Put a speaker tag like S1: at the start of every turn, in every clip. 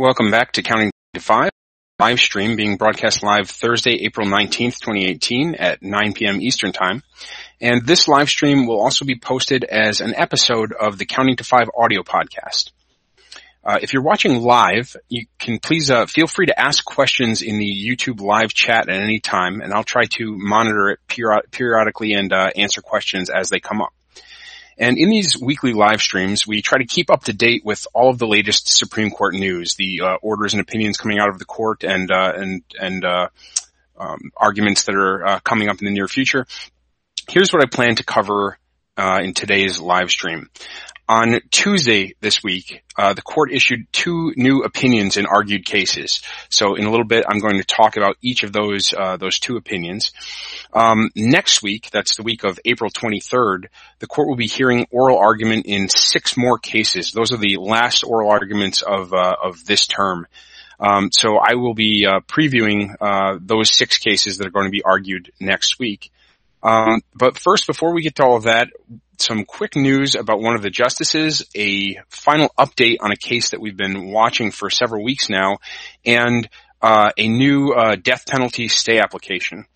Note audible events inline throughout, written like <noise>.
S1: Welcome back to Counting to Five, live stream being broadcast live Thursday, April 19th, 2018 at 9 p.m. Eastern Time. And this live stream will also be posted as an episode of the Counting to Five audio podcast. Uh, if you're watching live, you can please uh, feel free to ask questions in the YouTube live chat at any time, and I'll try to monitor it periodically and uh, answer questions as they come up. And in these weekly live streams, we try to keep up to date with all of the latest Supreme Court news, the uh, orders and opinions coming out of the court, and uh, and and uh, um, arguments that are uh, coming up in the near future. Here's what I plan to cover uh, in today's live stream. On Tuesday this week, uh, the court issued two new opinions in argued cases. So in a little bit, I'm going to talk about each of those uh, those two opinions. Um, next week, that's the week of April 23rd, the court will be hearing oral argument in six more cases. Those are the last oral arguments of uh, of this term. Um, so I will be uh, previewing uh, those six cases that are going to be argued next week. Um, but first, before we get to all of that, some quick news about one of the justices, a final update on a case that we've been watching for several weeks now, and uh, a new uh, death penalty stay application.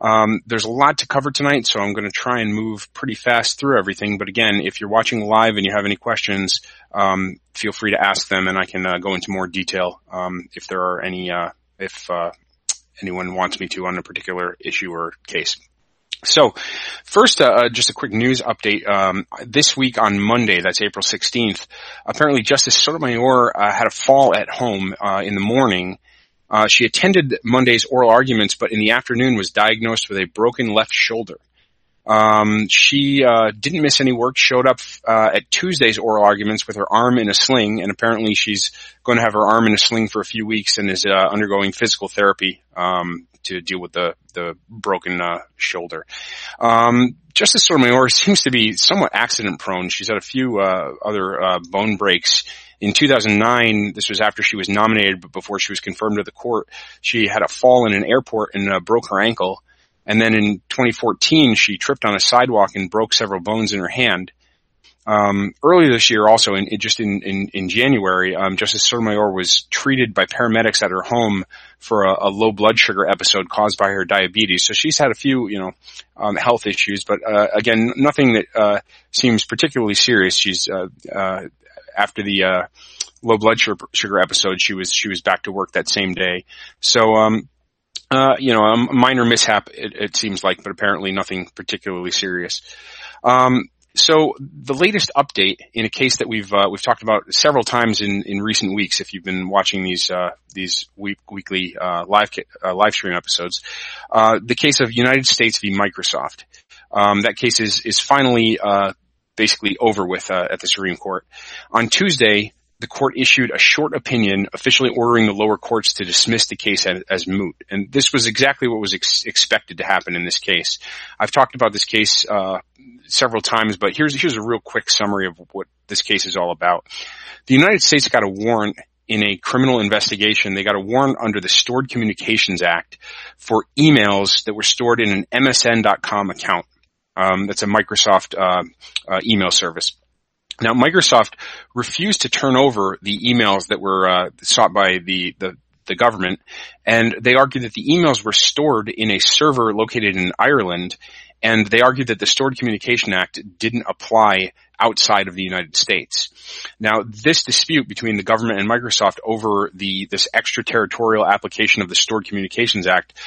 S1: Um, there's a lot to cover tonight, so I'm going to try and move pretty fast through everything. But again, if you're watching live and you have any questions, um, feel free to ask them, and I can uh, go into more detail um, if there are any, uh, if uh, anyone wants me to on a particular issue or case. So, first, uh, uh, just a quick news update. Um, this week on Monday, that's April 16th, apparently Justice Sotomayor uh, had a fall at home uh, in the morning. Uh, she attended Monday's oral arguments, but in the afternoon was diagnosed with a broken left shoulder. Um, she uh, didn't miss any work. Showed up uh, at Tuesday's oral arguments with her arm in a sling, and apparently she's going to have her arm in a sling for a few weeks and is uh, undergoing physical therapy um, to deal with the the broken uh, shoulder. Um, Justice Sotomayor seems to be somewhat accident prone. She's had a few uh, other uh, bone breaks. In 2009, this was after she was nominated, but before she was confirmed to the court, she had a fall in an airport and broke her ankle. And then in 2014, she tripped on a sidewalk and broke several bones in her hand. Um, earlier this year, also in, just in in, in January, um, Justice Sotomayor was treated by paramedics at her home for a, a, low blood sugar episode caused by her diabetes. So she's had a few, you know, um, health issues, but uh, again, nothing that uh, seems particularly serious. She's uh, uh after the uh, low blood sugar episode, she was she was back to work that same day. So. Um, uh, you know, a minor mishap, it, it, seems like, but apparently nothing particularly serious. Um, so the latest update in a case that we've uh, we've talked about several times in, in recent weeks, if you've been watching these uh, these week, weekly uh, live uh, live stream episodes, the case of United States v Microsoft. Um, that case is is finally basically over with at the Supreme Court. On Tuesday, the court issued a short opinion officially ordering the lower courts to dismiss the case as, as moot. And this was exactly what was ex- expected to happen in this case. I've talked about this case uh, several times, but here's here's a real quick summary of what this case is all about. The United States got a warrant in a criminal investigation. They got a warrant under the Stored Communications Act for emails that were stored in an MSN.com account. Um, that's a Microsoft uh, uh, email service. Now, Microsoft refused to turn over the emails that were uh, sought by the, the, the government, and they argued that the emails were stored in a server located in Ireland, and they argued that the Stored Communication Act didn't apply outside of the United States. Now, this dispute between the government and Microsoft over the this extraterritorial application of the Stored Communications Act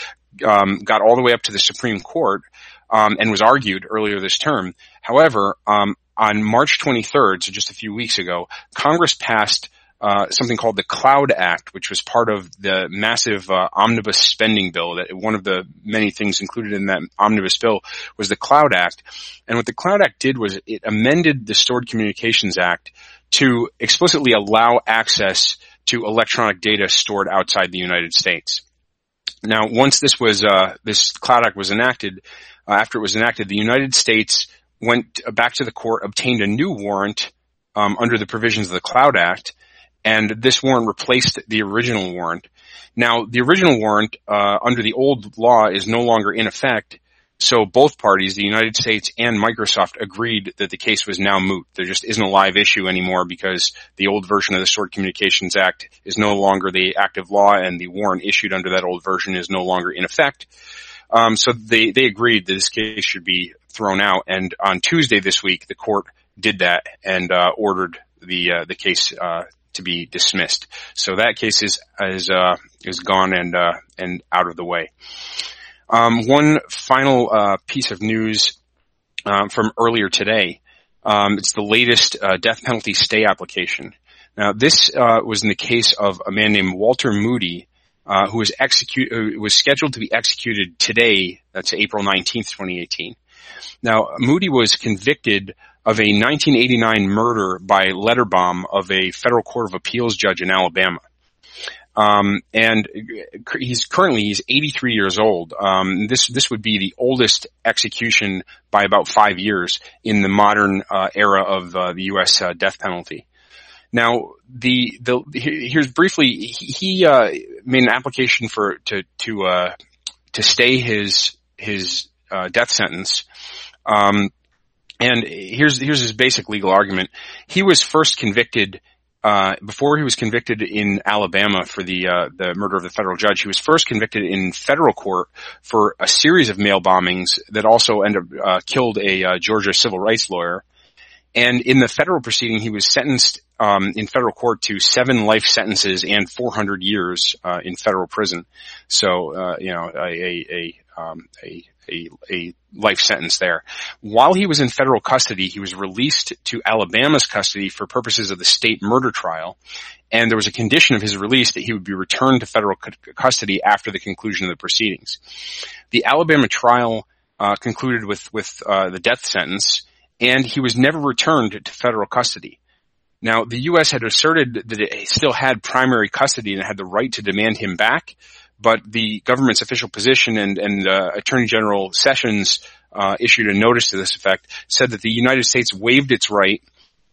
S1: um, got all the way up to the Supreme Court. Um, and was argued earlier this term. However, um, on March 23rd, so just a few weeks ago, Congress passed uh, something called the Cloud Act, which was part of the massive uh, omnibus spending bill. That one of the many things included in that omnibus bill was the Cloud Act, and what the Cloud Act did was it amended the Stored Communications Act to explicitly allow access to electronic data stored outside the United States. Now, once this was uh, this Cloud Act was enacted, uh, after it was enacted, the United States went back to the court, obtained a new warrant um, under the provisions of the Cloud Act, and this warrant replaced the original warrant. Now, the original warrant uh, under the old law is no longer in effect, So both parties, the United States and Microsoft, agreed that the case was now moot. There just isn't a live issue anymore because the old version of the Stored Communications Act is no longer the active law and the warrant issued under that old version is no longer in effect. Um, so they, they agreed that this case should be thrown out. And on Tuesday this week, the court did that and uh, ordered the uh, the case uh, to be dismissed. So that case is is uh, is gone and uh, and out of the way. Um, one final uh, piece of news um, from earlier today. Um, it's the latest uh, death penalty stay application. Now, this uh, was in the case of a man named Walter Moody, uh, who was execute was scheduled to be executed today. That's April nineteenth, twenty eighteen. Now, Moody was convicted of a 1989 murder by letter bomb of a federal court of appeals judge in Alabama. Um, and he's currently he's 83 years old. Um, this this would be the oldest execution by about five years in the modern uh, era of uh, the U.S. Uh, death penalty. Now, the the here's briefly he, he uh, made an application for to to uh, to stay his his uh, death sentence. Um, and here's here's his basic legal argument. He was first convicted uh, before he was convicted in Alabama for the uh, the murder of the federal judge, he was first convicted in federal court for a series of mail bombings that also ended up uh, killed a uh, Georgia civil rights lawyer. And in the federal proceeding, he was sentenced um, in federal court to seven life sentences and 400 years uh, in federal prison. So, uh, you know, a, a, a, um, a a, a life sentence there. While he was in federal custody, he was released to Alabama's custody for purposes of the state murder trial. And there was a condition of his release that he would be returned to federal custody after the conclusion of the proceedings. The Alabama trial uh, concluded with with uh, the death sentence, and he was never returned to federal custody. Now, the U.S. had asserted that it still had primary custody and had the right to demand him back, but the government's official position and, and uh, Attorney General Sessions uh, issued a notice to this effect, said that the United States waived its right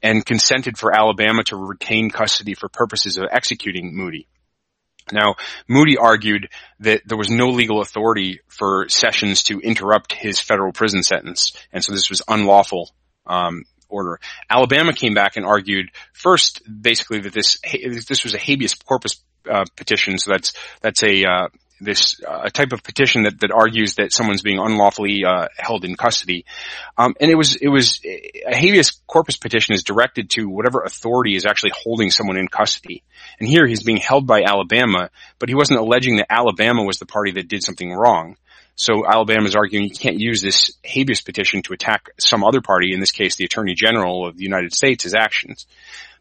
S1: and consented for Alabama to retain custody for purposes of executing Moody. Now, Moody argued that there was no legal authority for Sessions to interrupt his federal prison sentence, and so this was unlawful um, order. Alabama came back and argued first, basically, that this this was a habeas corpus uh, petition. So that's that's a uh, this uh, type of petition that, that argues that someone's being unlawfully uh, held in custody. Um, and it was it was a habeas corpus petition is directed to whatever authority is actually holding someone in custody. And here he's being held by Alabama, but he wasn't alleging that Alabama was the party that did something wrong. So Alabama is arguing you can't use this habeas petition to attack some other party, in this case the Attorney General of the United States' actions.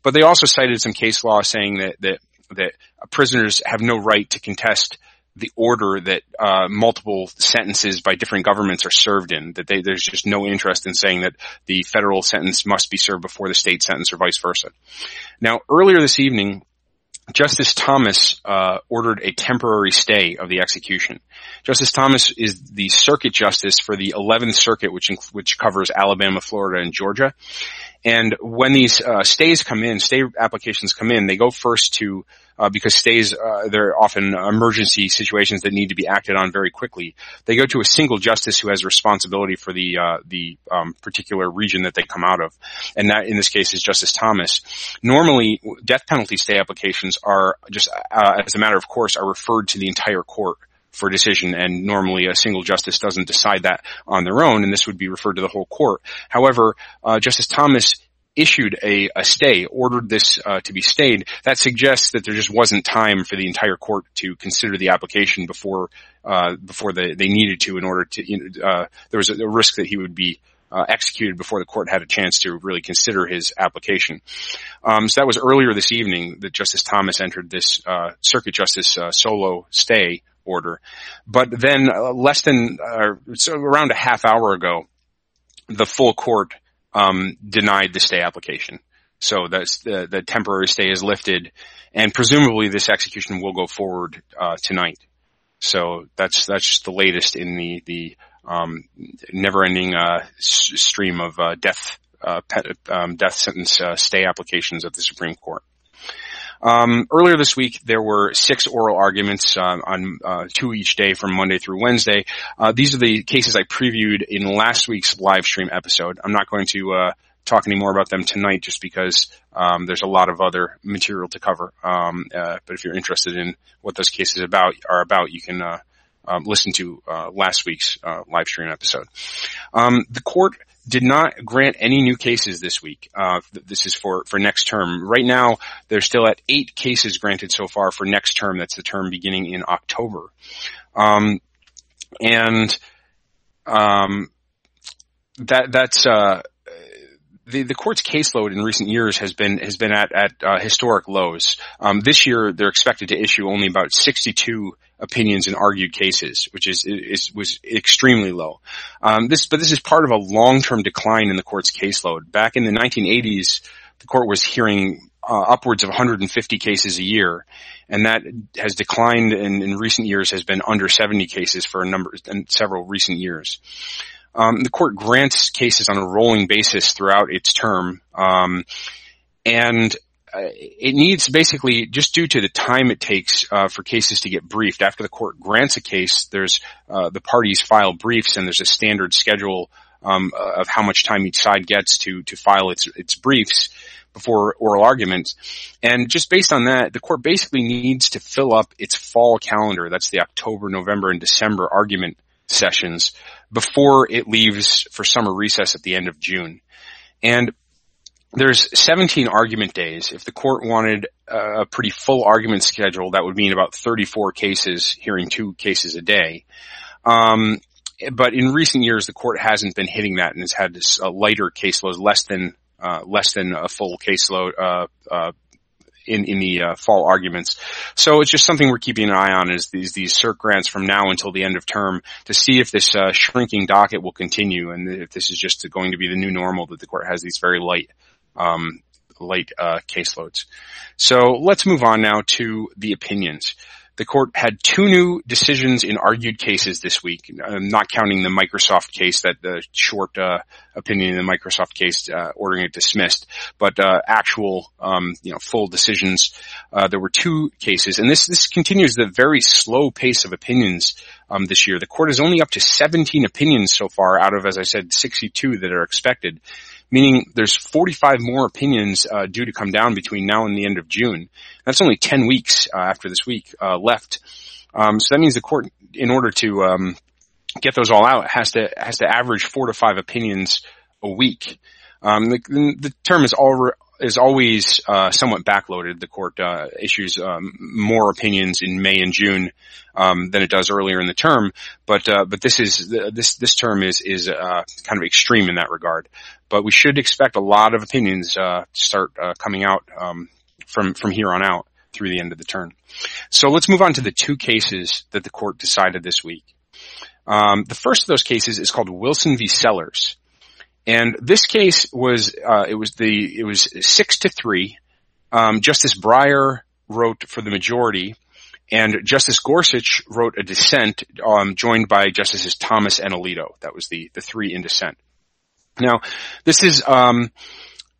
S1: But they also cited some case law saying that, that that prisoners have no right to contest the order that uh, multiple sentences by different governments are served in. That they, there's just no interest in saying that the federal sentence must be served before the state sentence, or vice versa. Now, earlier this evening, Justice Thomas uh, ordered a temporary stay of the execution. Justice Thomas is the circuit justice for the 11th Circuit, which which covers Alabama, Florida, and Georgia. And when these uh, stays come in, stay applications come in, they go first to uh, because stays uh, they're often emergency situations that need to be acted on very quickly. They go to a single justice who has responsibility for the uh, the um, particular region that they come out of, and that in this case is Justice Thomas. Normally, death penalty stay applications are just uh, as a matter of course are referred to the entire court for decision and normally a single justice doesn't decide that on their own and this would be referred to the whole court. However, uh, Justice Thomas issued a, a stay, ordered this uh, to be stayed, that suggests that there just wasn't time for the entire court to consider the application before uh, before they, they needed to in order to. You know, uh, there was a, a, risk that he would be. Uh, executed before the court had a chance to really consider his application. Um, so that was earlier this evening that Justice Thomas entered this uh, Circuit Justice uh, solo stay order. But then less than so around a half hour ago, the full court um, denied the stay application. So that's the, the temporary stay is lifted, and presumably this execution will go forward uh, tonight. So that's that's just the latest in the the um, never-ending uh, s- stream of uh, death uh, um, death sentence uh, stay applications at the Supreme Court. Um, earlier this week, there were six oral arguments uh, on uh, two each day from Monday through Wednesday. Uh, these are the cases I previewed in last week's live stream episode. I'm not going to uh, talk any more about them tonight, just because um, there's a lot of other material to cover. Um, uh, but if you're interested in what those cases about are about, you can uh, um, listen to last week's live stream episode. Um, the court did not grant any new cases this week. Uh, this is for, for next term. Right now, they're still at eight cases granted so far for next term. That's the term beginning in October. Um, and, um, that, that's, uh, the, the court's caseload in recent years has been has been at at uh, historic lows. Um, this year, they're expected to issue only about 62 opinions in argued cases, which is, is was extremely low. Um, this, but this is part of a long-term decline in the court's caseload. Back in the 1980s, the court was hearing uh, upwards of 150 cases a year, and that has declined in, in recent years. Has been under 70 cases for a number and several recent years. Um, the court grants cases on a rolling basis throughout its term, um, and uh, it needs basically just due to the time it takes uh, for cases to get briefed. After the court grants a case, there's uh, the parties file briefs, and there's a standard schedule um, of how much time each side gets to to file its its briefs before oral arguments. And just based on that, the court basically needs to fill up its fall calendar. That's the October, November, and December argument sessions before it leaves for summer recess at the end of June. And there's 17 argument days. If the court wanted a pretty full argument schedule, that would mean about 34 cases, hearing two cases a day. Um, but in recent years, the court hasn't been hitting that and has had uh, lighter caseload, less than uh, less than a full caseload uh, uh in in the uh, fall arguments. So it's just something we're keeping an eye on is these these cert grants from now until the end of term to see if this uh, shrinking docket will continue and if this is just going to be the new normal that the court has these very light um, light uh, caseloads. So let's move on now to the opinions. The court had two new decisions in argued cases this week, not counting the Microsoft case, that the short uh, opinion in the Microsoft case uh, ordering it dismissed, but uh, actual, um, you know, full decisions. Uh, there were two cases, and this this continues the very slow pace of opinions um, this year. The court is only up to 17 opinions so far, out of, as I said, 62 that are expected meaning there's 45 more opinions uh, due to come down between now and the end of June. That's only 10 weeks uh, after this week uh, left. Um, so that means the court, in order to um, get those all out, has to has to average four to five opinions a week. Um, the, the, term is all, is always uh, somewhat backloaded. The court uh, issues um, more opinions in May and June um, than it does earlier in the term, but uh, but this is this this term is is uh, kind of extreme in that regard. But we should expect a lot of opinions uh, to start uh, coming out um, from from here on out through the end of the term. So let's move on to the two cases that the court decided this week. Um, the first of those cases is called Wilson v. Sellers. And this case was, uh, it was the, it was six to three. Um, Justice Breyer wrote for the majority and Justice Gorsuch wrote a dissent, um, joined by Justices Thomas and Alito. That was the, the three in dissent. Now, this is, um,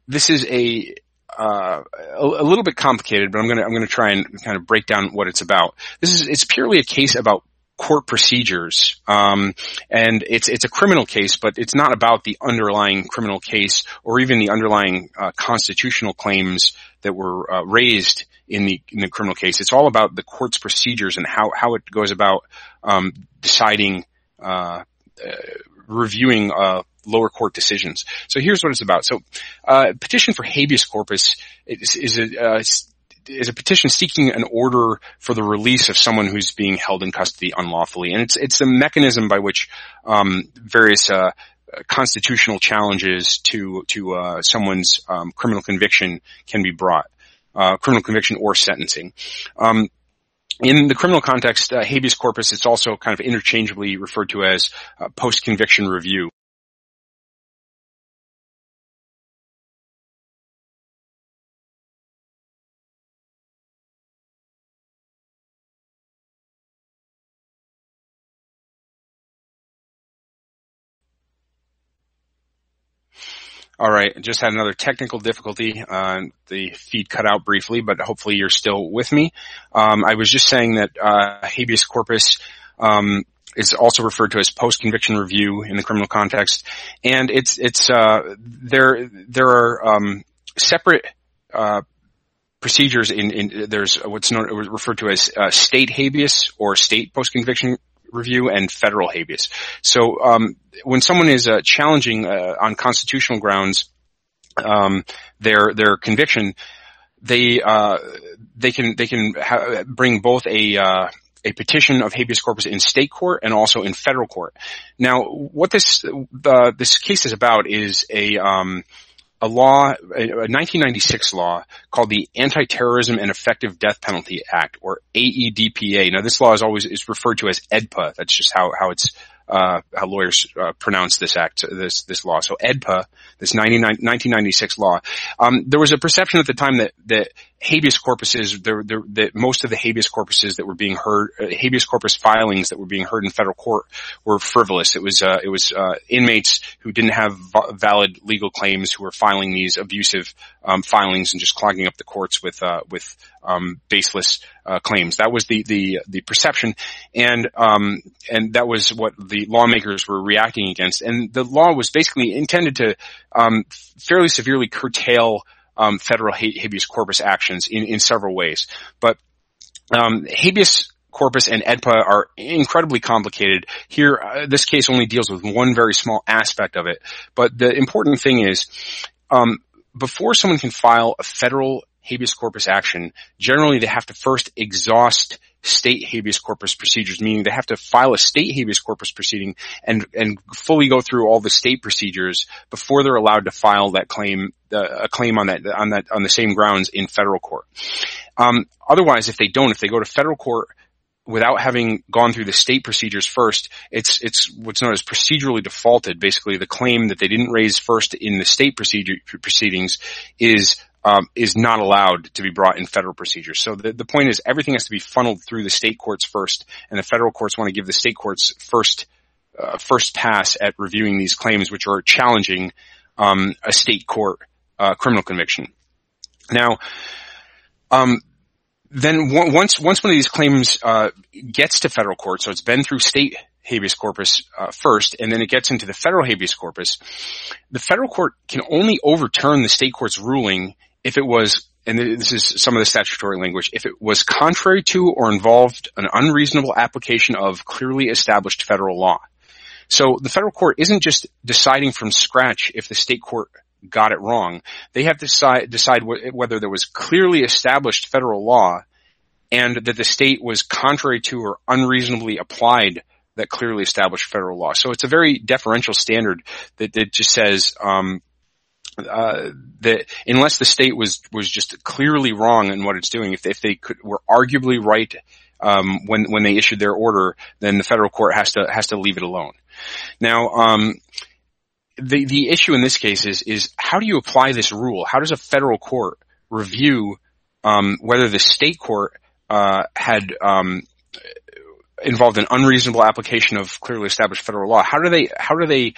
S1: this is a, uh, a, a, little bit complicated, but I'm gonna, I'm gonna try and kind of break down what it's about. This is, it's purely a case about court procedures. Um, and it's it's a criminal case, but it's not about the underlying criminal case or even the underlying uh, constitutional claims that were uh, raised in the in the criminal case. It's all about the court's procedures and how how it goes about um, deciding. Uh, uh reviewing uh, lower court decisions. So here's what it's about. So, uh, petition for habeas corpus is, is a, is a petition seeking an order for the release of someone who's being held in custody unlawfully, and it's it's a mechanism by which um, various uh, constitutional challenges to to uh, someone's um, criminal conviction can be brought, uh, criminal conviction or sentencing. Um, in the criminal context, uh, habeas corpus, it's also kind of interchangeably referred to as uh, post-conviction review. All right, just had another technical difficulty. Uh, the feed cut out briefly, but hopefully you're still with me. Um, I was just saying that uh, habeas corpus um, is also referred to as post-conviction review in the criminal context, and it's it's uh, there there are um, separate uh, procedures in, in, there's what's known referred to as uh, state habeas or state post-conviction review and federal habeas. So um, when someone is uh, challenging uh, on constitutional grounds um, their their conviction, they uh, they can they can ha- bring both a uh, a petition of habeas corpus in state court and also in federal court. Now, what this this case is about is a um, a law, a 1996 law called the Anti-Terrorism and Effective Death Penalty Act, or AEDPA. Now, this law is always is referred to as EDPA. That's just how how it's uh, how lawyers uh, pronounce this act, this this law. So EDPA, this 1996 law. Um, there was a perception at the time that that habeas corpuses, there, that most of the habeas corpuses that were being heard, uh, habeas corpus filings that were being heard in federal court were frivolous. It was uh, it was uh, inmates who didn't have valid legal claims who were filing these abusive um, filings and just clogging up the courts with uh, with um, baseless uh, claims. That was the the the perception, and um, and that was what the lawmakers were reacting against. And the law was basically intended to um, fairly severely curtail um, federal habeas corpus actions in, in several ways. But um, habeas corpus and EDPA are incredibly complicated. Here, uh, this case only deals with one very small aspect of it. But the important thing is, um, before someone can file a federal habeas corpus action, generally they have to first exhaust state habeas corpus procedures, meaning they have to file a state habeas corpus proceeding and, and fully go through all the state procedures before they're allowed to file that claim, uh, a claim on that, on that, on the same grounds in federal court. Um, otherwise, if they don't, if they go to federal court, without having gone through the state procedures first, it's it's what's known as procedurally defaulted. Basically, the claim that they didn't raise first in the state procedure proceedings is um, is not allowed to be brought in federal procedures. So the, the point is everything has to be funneled through the state courts first, and the federal courts want to give the state courts first uh, first pass at reviewing these claims, which are challenging um, a state court uh, criminal conviction. Now, um, then once once one of these claims uh, gets to federal court, so it's been through state habeas corpus uh, first, and then it gets into the federal habeas corpus, the federal court can only overturn the state court's ruling if it was, and this is some of the statutory language, if it was contrary to or involved an unreasonable application of clearly established federal law. So the federal court isn't just deciding from scratch if the state court got it wrong. They have to decide, decide whether there was clearly established federal law and that the state was contrary to or unreasonably applied that clearly established federal law. So it's a very deferential standard that, that just says, um, uh, that unless the state was was just clearly wrong in what it's doing, if if they could were arguably right um, when when they issued their order, then the federal court has to has to leave it alone. Now, um, the the issue in this case is is how do you apply this rule? How does a federal court review um, whether the state court uh, had um, involved an unreasonable application of clearly established federal law? How do they how do they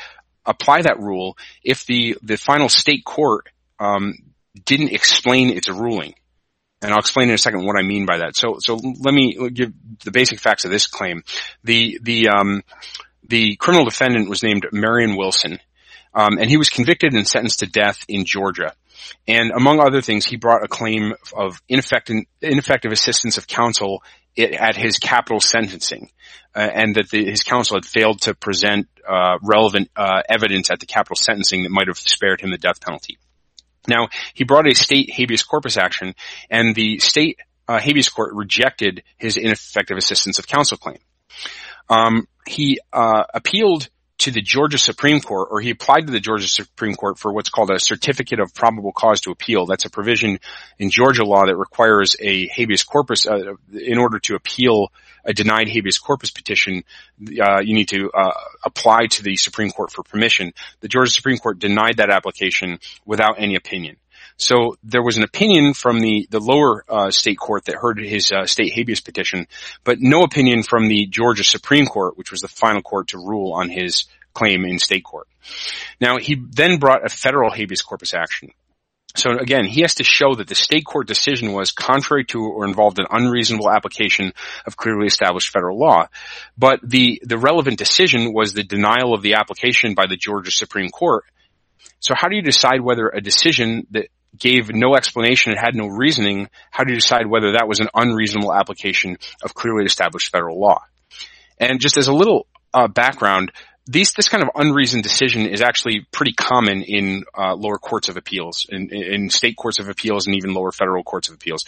S1: apply that rule if the, the final state court um, didn't explain its ruling. And I'll explain in a second what I mean by that. So, so let me give the basic facts of this claim. The, the, um, the criminal defendant was named Marion Wilson, um, and he was convicted and sentenced to death in Georgia. And among other things, he brought a claim of ineffective, ineffective assistance of counsel at his capital sentencing, and that the, his counsel had failed to present uh, relevant uh, evidence at the capital sentencing that might have spared him the death penalty. Now, he brought a state habeas corpus action, and the state uh, habeas court rejected his ineffective assistance of counsel claim. Um, he uh, appealed to the Georgia Supreme Court, or he applied to the Georgia Supreme Court for what's called a certificate of probable cause to appeal. That's a provision in Georgia law that requires a habeas corpus, uh, in order to appeal a denied habeas corpus petition, uh, you need to uh, apply to the Supreme Court for permission. The Georgia Supreme Court denied that application without any opinion. So there was an opinion from the the lower uh, state court that heard his uh, state habeas petition, but no opinion from the Georgia Supreme Court, which was the final court to rule on his claim in state court. Now, he then brought a federal habeas corpus action. So again, he has to show that the state court decision was contrary to or involved an unreasonable application of clearly established federal law. But the, the relevant decision was the denial of the application by the Georgia Supreme Court. So how do you decide whether a decision that gave no explanation and had no reasoning, how to decide whether that was an unreasonable application of clearly established federal law? And just as a little uh, background, these, this kind of unreasoned decision is actually pretty common in uh, lower courts of appeals, in, in, state courts of appeals, and even lower federal courts of appeals.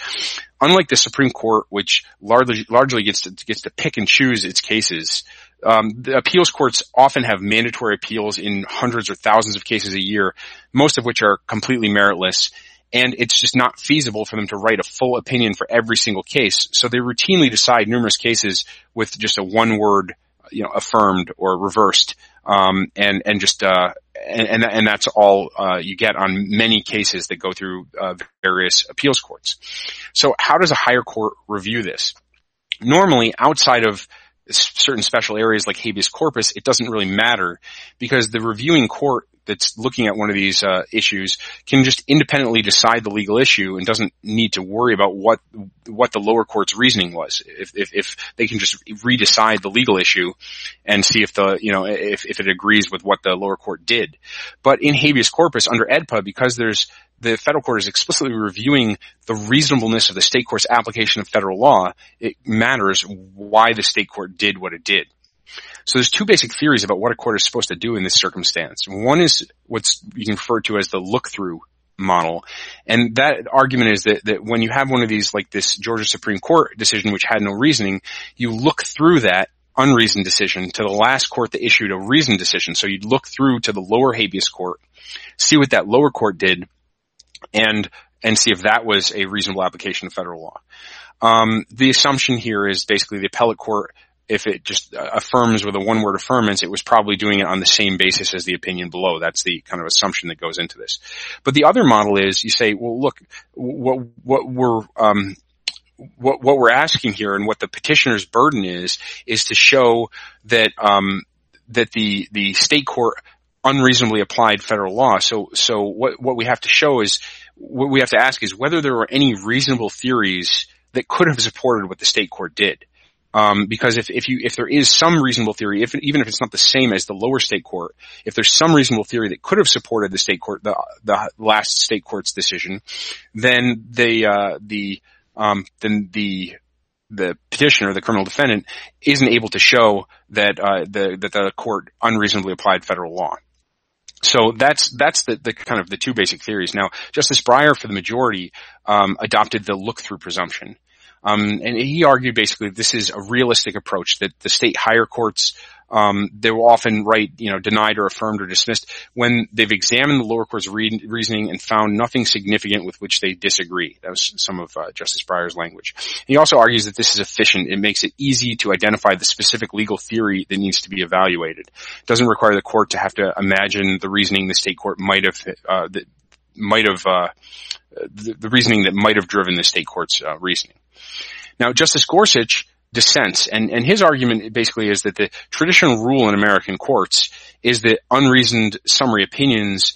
S1: Unlike the Supreme Court, which largely, largely gets to gets to pick and choose its cases, um, the appeals courts often have mandatory appeals in hundreds or thousands of cases a year, most of which are completely meritless. And it's just not feasible for them to write a full opinion for every single case. So they routinely decide numerous cases with just a one word you know, affirmed or reversed. Um, and, and just, uh, and, and, and that's all, uh, you get on many cases that go through, uh, various appeals courts. So how does a higher court review this? Normally outside of certain special areas like habeas corpus, it doesn't really matter because the reviewing court that's looking at one of these uh, issues can just independently decide the legal issue and doesn't need to worry about what what the lower court's reasoning was. If if, if they can just redecide the legal issue and see if the you know if if it agrees with what the lower court did. But in habeas corpus under AEDPA, because there's the federal court is explicitly reviewing the reasonableness of the state court's application of federal law, it matters why the state court did what it did. So there's two basic theories about what a court is supposed to do in this circumstance. One is what's you can refer to as the look-through model. And that argument is that, that when you have one of these, like this Georgia Supreme Court decision, which had no reasoning, you look through that unreasoned decision to the last court that issued a reasoned decision. So you'd look through to the lower habeas court, see what that lower court did, and and see if that was a reasonable application of federal law. Um, the assumption here is basically the appellate court if it just affirms with a one word affirmance, it was probably doing it on the same basis as the opinion below. That's the kind of assumption that goes into this. But the other model is you say, well, look, what, what we're, um, what, what we're asking here and what the petitioner's burden is, is to show that, um, that the, the state court unreasonably applied federal law. So, so what, what we have to show is, what we have to ask is whether there were any reasonable theories that could have supported what the state court did. Um, because if, if you if there is some reasonable theory, if even if it's not the same as the lower state court, if there's some reasonable theory that could have supported the state court, the the last state court's decision, then the uh, the um, then the the petitioner, the criminal defendant, isn't able to show that uh, the that the court unreasonably applied federal law. So that's that's the, the kind of the two basic theories. Now, Justice Breyer, for the majority, um, adopted the look-through presumption. Um, and he argued basically this is a realistic approach that the state higher courts um, they will often write, you know, denied or affirmed or dismissed when they've examined the lower court's re- reasoning and found nothing significant with which they disagree. That was some of uh, Justice Breyer's language. He also argues that this is efficient. It makes it easy to identify the specific legal theory that needs to be evaluated. It doesn't require the court to have to imagine the reasoning the state court might have uh, that might have uh, the, the, reasoning that might have driven the state court's uh, reasoning. Now, Justice Gorsuch dissents, and, and his argument basically is that the traditional rule in American courts is that unreasoned summary opinions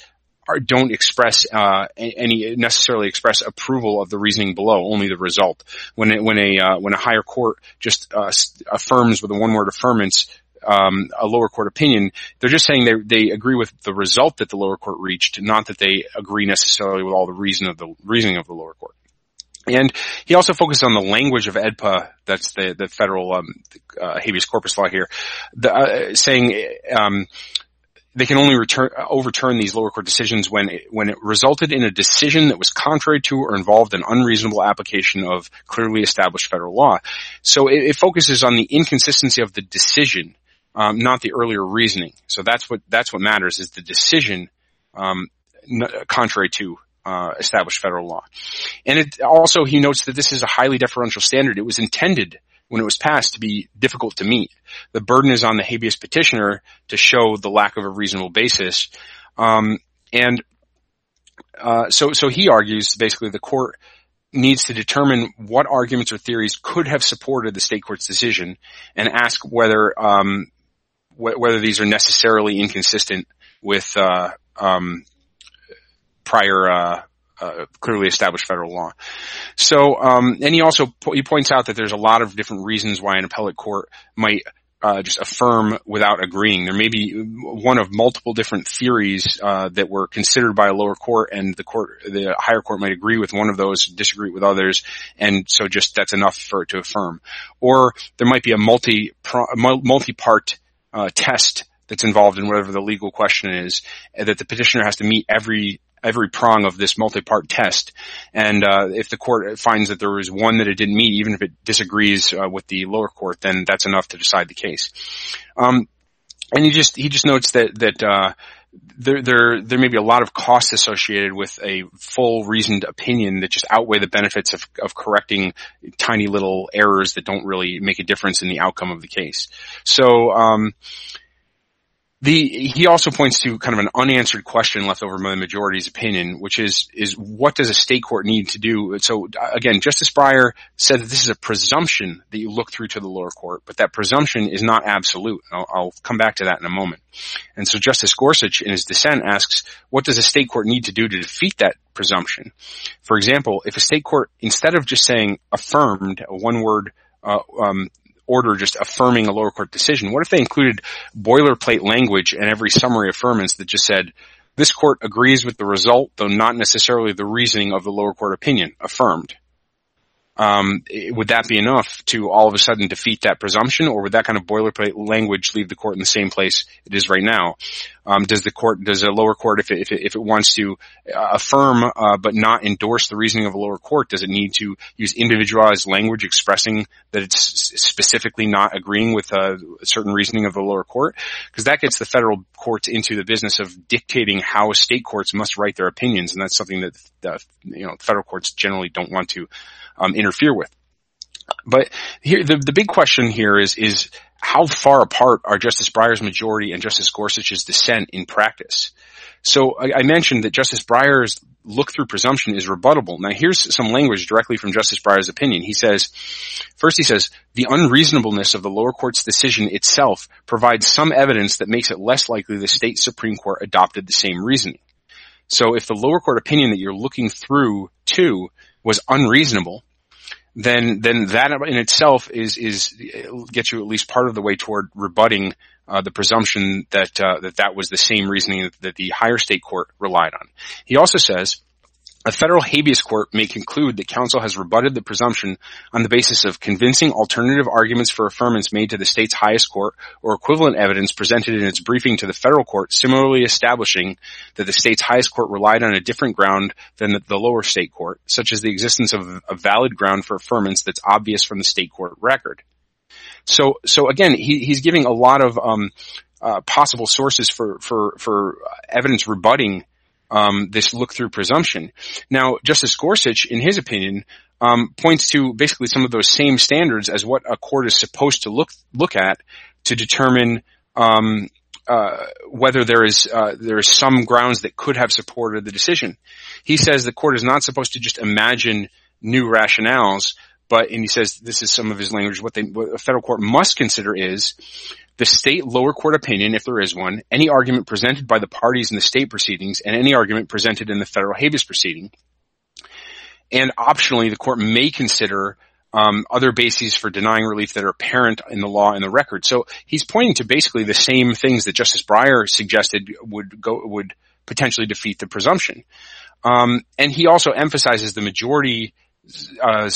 S1: are, don't express uh, any necessarily express approval of the reasoning below, only the result. When it, when a uh, when a higher court just uh, affirms with a one word affirmance um, a lower court opinion, they're just saying they they agree with the result that the lower court reached, not that they agree necessarily with all the reason of the reasoning of the lower court. And he also focused on the language of EDPA, that's the, the federal um, uh, habeas corpus law here, the, uh, saying um, they can only return, overturn these lower court decisions when it, when it resulted in a decision that was contrary to or involved an unreasonable application of clearly established federal law. So it, it focuses on the inconsistency of the decision, um, not the earlier reasoning. So that's what that's what matters is the decision um, contrary to uh, established federal law. And it also he notes that this is a highly deferential standard. It was intended when it was passed to be difficult to meet. The burden is on the habeas petitioner to show the lack of a reasonable basis. Um, and uh, so so he argues basically the court needs to determine what arguments or theories could have supported the state court's decision and ask whether um, wh- whether these are necessarily inconsistent with uh, um, prior uh, uh, clearly established federal law. So, um, and he also he points out that there's a lot of different reasons why an appellate court might uh, just affirm without agreeing. There may be one of multiple different theories uh, that were considered by a lower court, and the court, the higher court, might agree with one of those, disagree with others, and so just that's enough for it to affirm. Or there might be a multi multi part uh, test that's involved in whatever the legal question is, that the petitioner has to meet every every prong of this multi-part test. And uh, if the court finds that there was one that it didn't meet, even if it disagrees uh, with the lower court, then that's enough to decide the case. Um, and he just he just notes that that uh, there there there may be a lot of costs associated with a full reasoned opinion that just outweigh the benefits of of correcting tiny little errors that don't really make a difference in the outcome of the case. So. Um, the, he also points to kind of an unanswered question left over by the majority's opinion, which is, is what does a state court need to do? So again, Justice Breyer said that this is a presumption that you look through to the lower court, but that presumption is not absolute. I'll, I'll come back to that in a moment. And so Justice Gorsuch in his dissent asks, what does a state court need to do to defeat that presumption? For example, if a state court, instead of just saying affirmed, a one word uh, um, order just affirming a lower court decision? What if they included boilerplate language in every summary affirmance that just said, this court agrees with the result, though not necessarily the reasoning of the lower court opinion, affirmed? Um, would that be enough to all of a sudden defeat that presumption, or would that kind of boilerplate language leave the court in the same place it is right now? Um, does the court, does a lower court, if it, if it, if it wants to uh, affirm uh, but not endorse the reasoning of a lower court, does it need to use individualized language expressing that it's specifically not agreeing with uh, a certain reasoning of the lower court? Because that gets the federal courts into the business of dictating how state courts must write their opinions, and that's something that the, you know federal courts generally don't want to um, interfere with. But here, the, the big question here is, is how far apart are Justice Breyer's majority and Justice Gorsuch's dissent in practice? So I, I mentioned that Justice Breyer's look-through presumption is rebuttable. Now here's some language directly from Justice Breyer's opinion. He says, first he says, the unreasonableness of the lower court's decision itself provides some evidence that makes it less likely the state Supreme Court adopted the same reasoning. So if the lower court opinion that you're looking through to was unreasonable, then then that in itself is is gets you at least part of the way toward rebutting uh, the presumption that uh, that that was the same reasoning that, that the higher state court relied on. He also says a federal habeas court may conclude that counsel has rebutted the presumption on the basis of convincing alternative arguments for affirmance made to the state's highest court or equivalent evidence presented in its briefing to the federal court, similarly establishing that the state's highest court relied on a different ground than the, lower state court, such as the existence of a valid ground for affirmance that's obvious from the state court record. So, so again, he, he's giving a lot of um, uh, possible sources for for for evidence rebutting um, this look-through presumption. Now, Justice Gorsuch, in his opinion, um, points to basically some of those same standards as what a court is supposed to look look at to determine um, uh, whether there is uh, there is some grounds that could have supported the decision. He says the court is not supposed to just imagine new rationales, but and he says this is some of his language. What, they, what a federal court must consider is the state lower court opinion, if there is one, any argument presented by the parties in the state proceedings, and any argument presented in the federal habeas proceeding. And optionally, the court may consider um, other bases for denying relief that are apparent in the law and the record. So he's pointing to basically the same things that Justice Breyer suggested would go would potentially defeat the presumption. Um, and he also emphasizes the majority uh,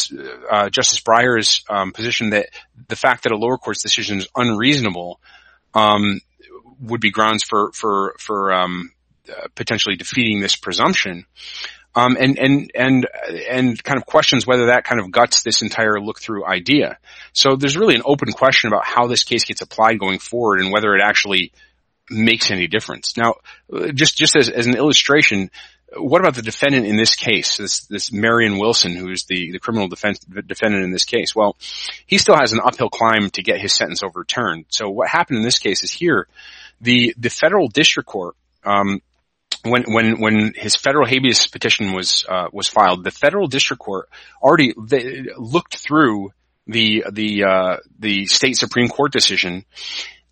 S1: uh, Justice Breyer's um, position that the fact that a lower court's decision is unreasonable um, would be grounds for for for um, uh, potentially defeating this presumption, um, and and and and kind of questions whether that kind of guts this entire look through idea. So there's really an open question about how this case gets applied going forward and whether it actually makes any difference. Now, uh, just just as, as an illustration, what about the defendant in this case, this, this Marion Wilson, who is the, the criminal defense, defendant in this case? Well, he still has an uphill climb to get his sentence overturned. So what happened in this case is here, the, the federal district court, um, when when when his federal habeas petition was uh, was filed, the federal district court already looked through the the uh, the state supreme court decision,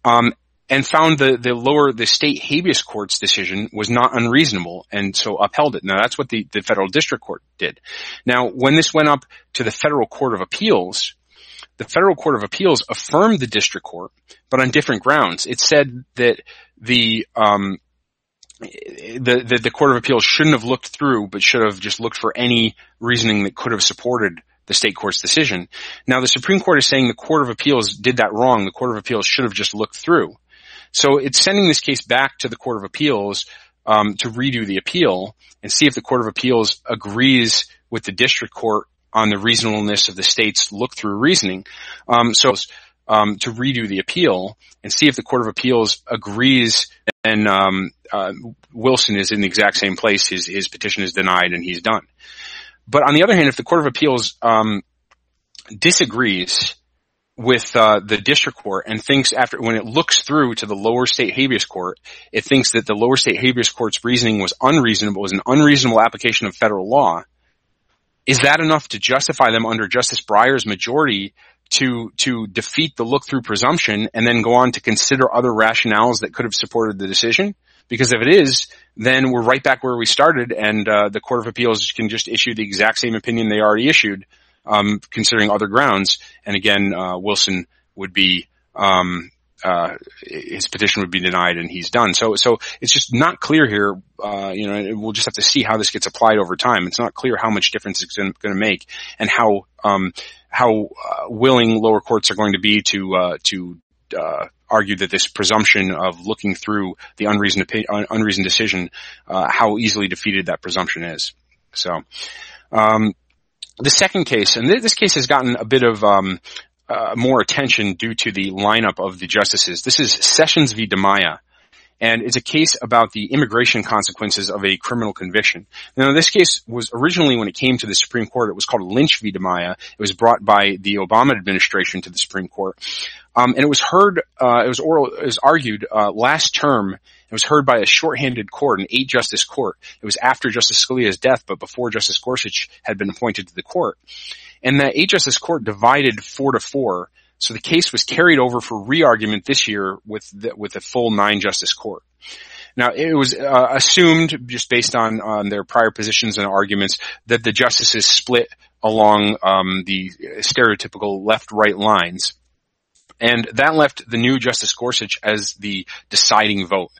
S1: um, and found the, the lower, the state habeas court's decision was not unreasonable and so upheld it. Now that's what the, the federal district court did. Now when this went up to the federal court of appeals, the federal court of appeals affirmed the district court, but on different grounds. It said that the, um, the, the, the court of appeals shouldn't have looked through, but should have just looked for any reasoning that could have supported the state court's decision. Now the Supreme Court is saying the court of appeals did that wrong. The court of appeals should have just looked through. So it's sending this case back to the Court of Appeals um, to redo the appeal and see if the Court of Appeals agrees with the district court on the reasonableness of the state's look-through reasoning. Um, so um, to redo the appeal and see if the Court of Appeals agrees and um, uh, Wilson is in the exact same place. His, his petition is denied and he's done. But on the other hand, if the Court of Appeals um, disagrees with uh, the district court and thinks after when it looks through to the lower state habeas court, it thinks that the lower state habeas court's reasoning was unreasonable, was an unreasonable application of federal law. Is that enough to justify them under Justice Breyer's majority to to defeat the look through presumption and then go on to consider other rationales that could have supported the decision? Because if it is, then we're right back where we started, and uh, the Court of Appeals can just issue the exact same opinion they already issued um, considering other grounds. And again, uh, Wilson would be um, uh, his petition would be denied and he's done. So, so it's just not clear here. Uh, you know, we'll just have to see how this gets applied over time. It's not clear how much difference it's going to make and how um, how uh, willing lower courts are going to be to uh, to uh, argue that this presumption of looking through the unreasoned unreasoned decision, uh, how easily defeated that presumption is. So. Um, the second case, and this case has gotten a bit of um, uh, more attention due to the lineup of the justices. This is Sessions v. Dimaya, and it's a case about the immigration consequences of a criminal conviction. Now, this case was originally, when it came to the Supreme Court, it was called Lynch v. Dimaya. It was brought by the Obama administration to the Supreme Court. Um, and it was heard, uh, it was oral, it was argued uh, last term. It was heard by a shorthanded court, an eight justice court. It was after Justice Scalia's death, but before Justice Gorsuch had been appointed to the court. And that eight justice court divided four to four. So the case was carried over for re-argument this year with the, with a full nine justice court. Now, it was uh, assumed, just based on, on their prior positions and arguments, that the justices split along um, the stereotypical left-right lines. And that left the new Justice Gorsuch as the deciding vote.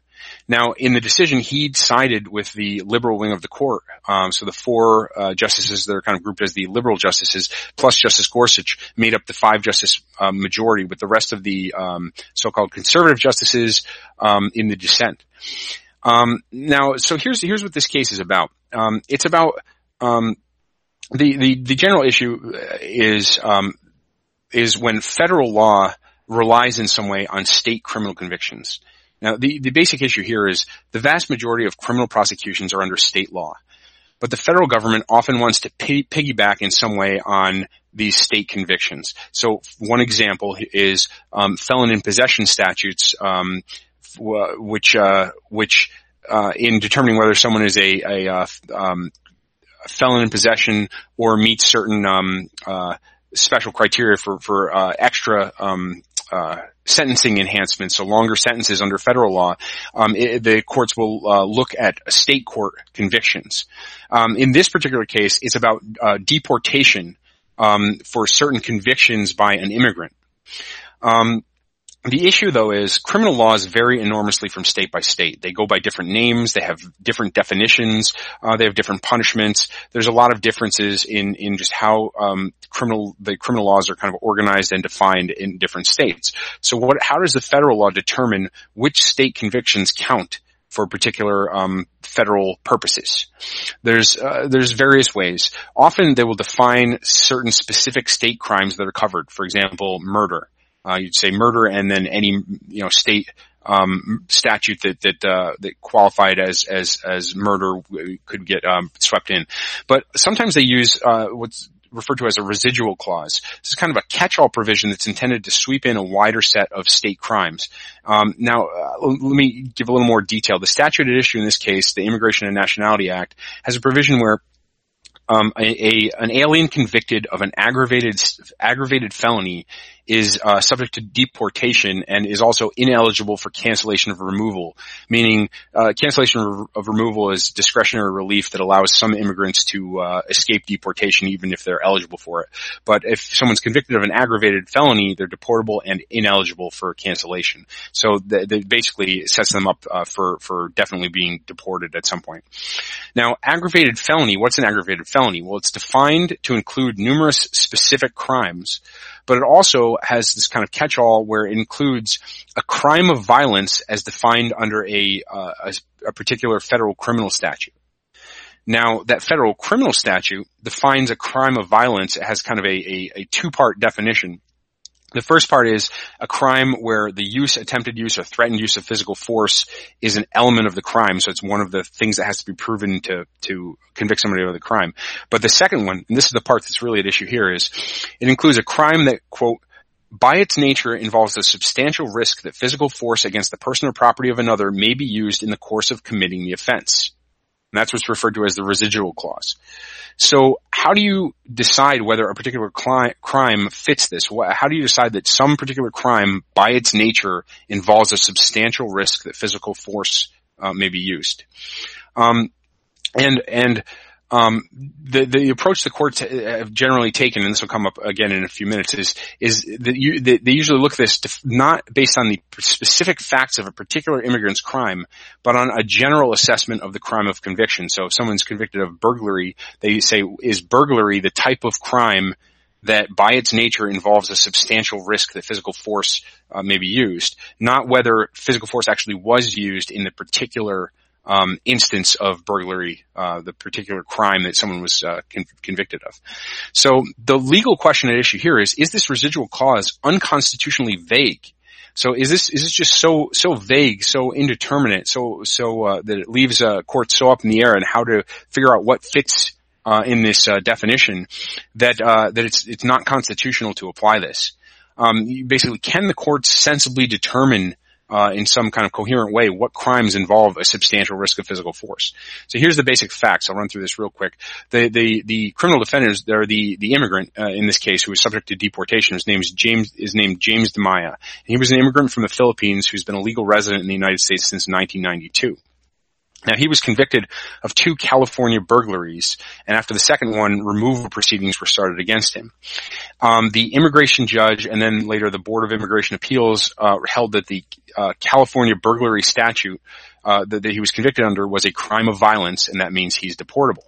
S1: Now, in the decision, he sided with the liberal wing of the court. Um, so the four uh, justices that are kind of grouped as the liberal justices, plus Justice Gorsuch, made up the five justice uh, majority, with the rest of the um, so-called conservative justices um, in the dissent. Um, now, so here's here's what this case is about. Um, it's about um, the the the general issue is is when federal law relies in some way on state criminal convictions. Now, the, the basic issue here is the vast majority of criminal prosecutions are under state law, but the federal government often wants to pay, piggyback in some way on these state convictions. So one example is um, felon in possession statutes, um, which uh, which uh, in determining whether someone is a, a uh, um, felon in possession or meets certain um, uh, special criteria for for uh, extra um, uh, sentencing enhancements, so longer sentences under federal law, um, it, the courts will uh, look at state court convictions. Um, in this particular case, it's about uh, deportation um, for certain convictions by an immigrant. The issue though is criminal laws vary enormously from state by state. They go by different names. They have different definitions. Uh, they have different punishments. There's a lot of differences in, in just how, um, criminal, the criminal laws are kind of organized and defined in different states. So what, how does the federal law determine which state convictions count for particular um, federal purposes. There's uh, there's various ways. Often they will define certain specific state crimes that are covered. For example, murder. Uh, you'd say murder and then any, you know, state, um, statute that, that, uh, that qualified as, as, as murder could get, um, swept in. But sometimes they use, uh, what's, referred to as a residual clause. This is kind of a catch-all provision that's intended to sweep in a wider set of state crimes. Um, now, uh, let me give a little more detail. The statute at issue in this case, the Immigration and Nationality Act, has a provision where um, a, a, an alien convicted of an aggravated aggravated felony is uh, subject to deportation and is also ineligible for cancellation of removal, meaning uh, cancellation of removal is discretionary relief that allows some immigrants to uh, escape deportation even if they're eligible for it. But if someone's convicted of an aggravated felony, they're deportable and ineligible for cancellation. So that basically sets them up uh, for for definitely being deported at some point. Now, aggravated felony. What's an aggravated felony? Well, it's defined to include numerous specific crimes but it also has this kind of catch-all where it includes a crime of violence as defined under a, uh, a, a particular federal criminal statute. Now, that federal criminal statute defines a crime of violence. It has kind of a, a, a two-part definition. The first part is a crime where the use, attempted use, or threatened use of physical force is an element of the crime. So it's one of the things that has to be proven to, to convict somebody of the crime. But the second one, and this is the part that's really at issue here, is it includes a crime that, quote, by its nature involves a substantial risk that physical force against the person or property of another may be used in the course of committing the offense. And that's what's referred to as the residual clause. So how do you decide whether a particular cli- crime fits this? How do you decide that some particular crime by its nature involves a substantial risk that physical force uh, may be used? Um, and, and um, the the approach the courts have generally taken, and this will come up again in a few minutes, is is that you, they, they, usually look at this not based on the specific facts of a particular immigrant's crime, but on a general assessment of the crime of conviction. So if someone's convicted of burglary, they say is burglary the type of crime that by its nature involves a substantial risk that physical force uh, may be used, not whether physical force actually was used in the particular um, instance of burglary, uh, the particular crime that someone was uh, con- convicted of. So the legal question at issue here is: Is this residual clause unconstitutionally vague? So is this is this just so so vague, so indeterminate, so so uh, that it leaves uh, courts so up in the air and how to figure out what fits uh, in this uh, definition that uh, that it's it's not constitutional to apply this. Um, basically, can the courts sensibly determine uh, in some kind of coherent way what crimes involve a substantial risk of physical force. So here's the basic facts. I'll run through this real quick. The the, the criminal defendants, they're the the immigrant uh, in this case who was subject to deportation. His name is James is named James Dimaya. he was an immigrant from the Philippines who's been a legal resident in the United States since 1992. Now he was convicted of two California burglaries, and after the second one, removal proceedings were started against him. Um, the immigration judge and then later the Board of Immigration Appeals uh, held that the uh, California burglary statute uh, that, that he was convicted under was a crime of violence, and that means he's deportable.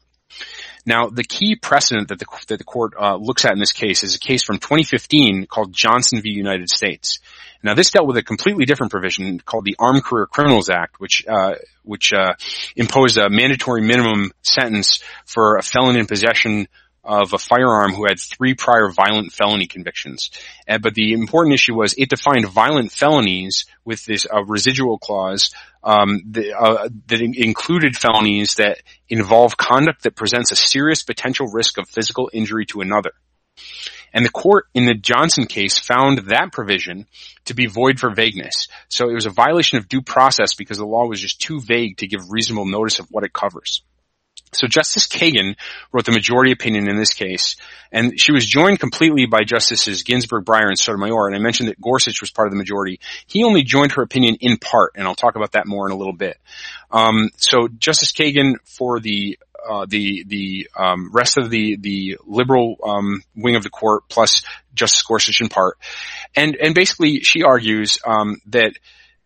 S1: Now, the key precedent that the, that the court uh, looks at in this case is a case from 2015 called Johnson v. United States. Now, this dealt with a completely different provision called the Armed Career Criminals Act, which uh, which uh, imposed a mandatory minimum sentence for a felon in possession of a firearm who had three prior violent felony convictions. But the important issue was it defined violent felonies with this uh, residual clause um, uh, that included felonies that involve conduct that presents a serious potential risk of physical injury to another. And the court in the Johnson case found that provision to be void for vagueness. So it was a violation of due process because the law was just too vague to give reasonable notice of what it covers. So Justice Kagan wrote the majority opinion in this case, and she was joined completely by Justices Ginsburg, Breyer, and Sotomayor, and I mentioned that Gorsuch was part of the majority. He only joined her opinion in part, and I'll talk about that more in a little bit. Um, so Justice Kagan for the uh, the the um, rest of the the liberal um, wing of the court plus Justice Gorsuch in part, and and basically she argues um, that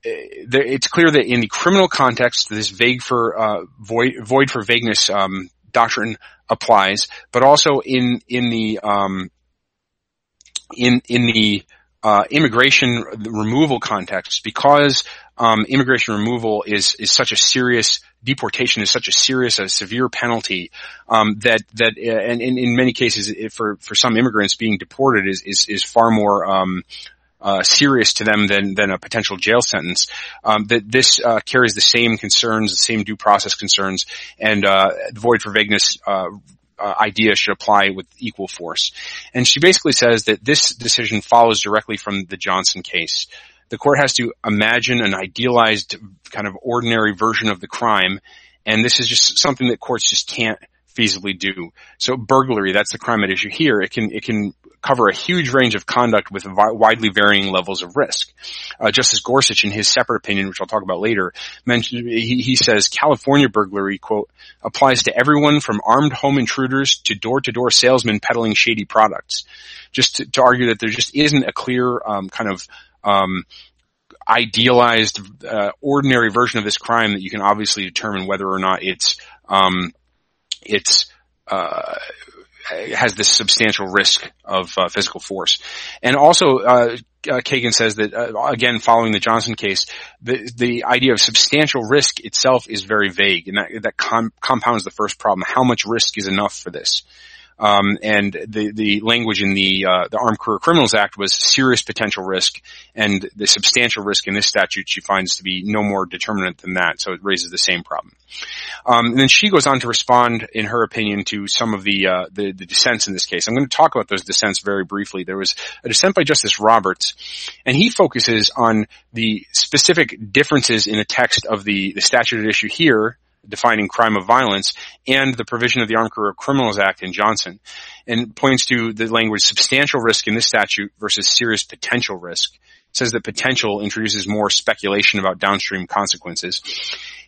S1: it's clear that in the criminal context, this vague for uh, void, void for vagueness um, doctrine applies, but also in in the um, in in the uh, immigration removal context, because um, immigration removal is is such a serious deportation is such a serious, a severe penalty um, that that uh, and in, in many cases for for some immigrants being deported is is, is far more um, uh, serious to them than than a potential jail sentence. Um, that this uh, carries the same concerns, the same due process concerns, and uh, void for vagueness. Uh, uh, idea should apply with equal force. And she basically says that this decision follows directly from the Johnson case. The court has to imagine an idealized kind of ordinary version of the crime, and this is just something that courts just can't feasibly do. So burglary, that's the crime at issue here. It can, it can cover a huge range of conduct with vi- widely varying levels of risk. Uh, Justice Gorsuch, in his separate opinion, which I'll talk about later, mentioned he, he says California burglary quote applies to everyone from armed home intruders to door-to-door salesmen peddling shady products. Just to, to argue that there just isn't a clear um, kind of um, idealized, uh, ordinary version of this crime that you can obviously determine whether or not it's um, it's uh, has this substantial risk of uh, physical force. And also, uh, uh, Kagan says that uh, again, following the Johnson case, the the idea of substantial risk itself is very vague, and that that com- compounds the first problem. How much risk is enough for this? Um, and the the language in the uh, the Armed Career Criminals Act was serious potential risk, and the substantial risk in this statute she finds to be no more determinant than that. So it raises the same problem. Um, and then she goes on to respond, in her opinion, to some of the, uh, the the dissents in this case. I'm going to talk about those dissents very briefly. There was a dissent by Justice Roberts, and he focuses on the specific differences in the text of the the statute at issue here defining crime of violence and the provision of the Armed Career Criminals Act in Johnson and points to the language substantial risk in this statute versus serious potential risk. It says that potential introduces more speculation about downstream consequences.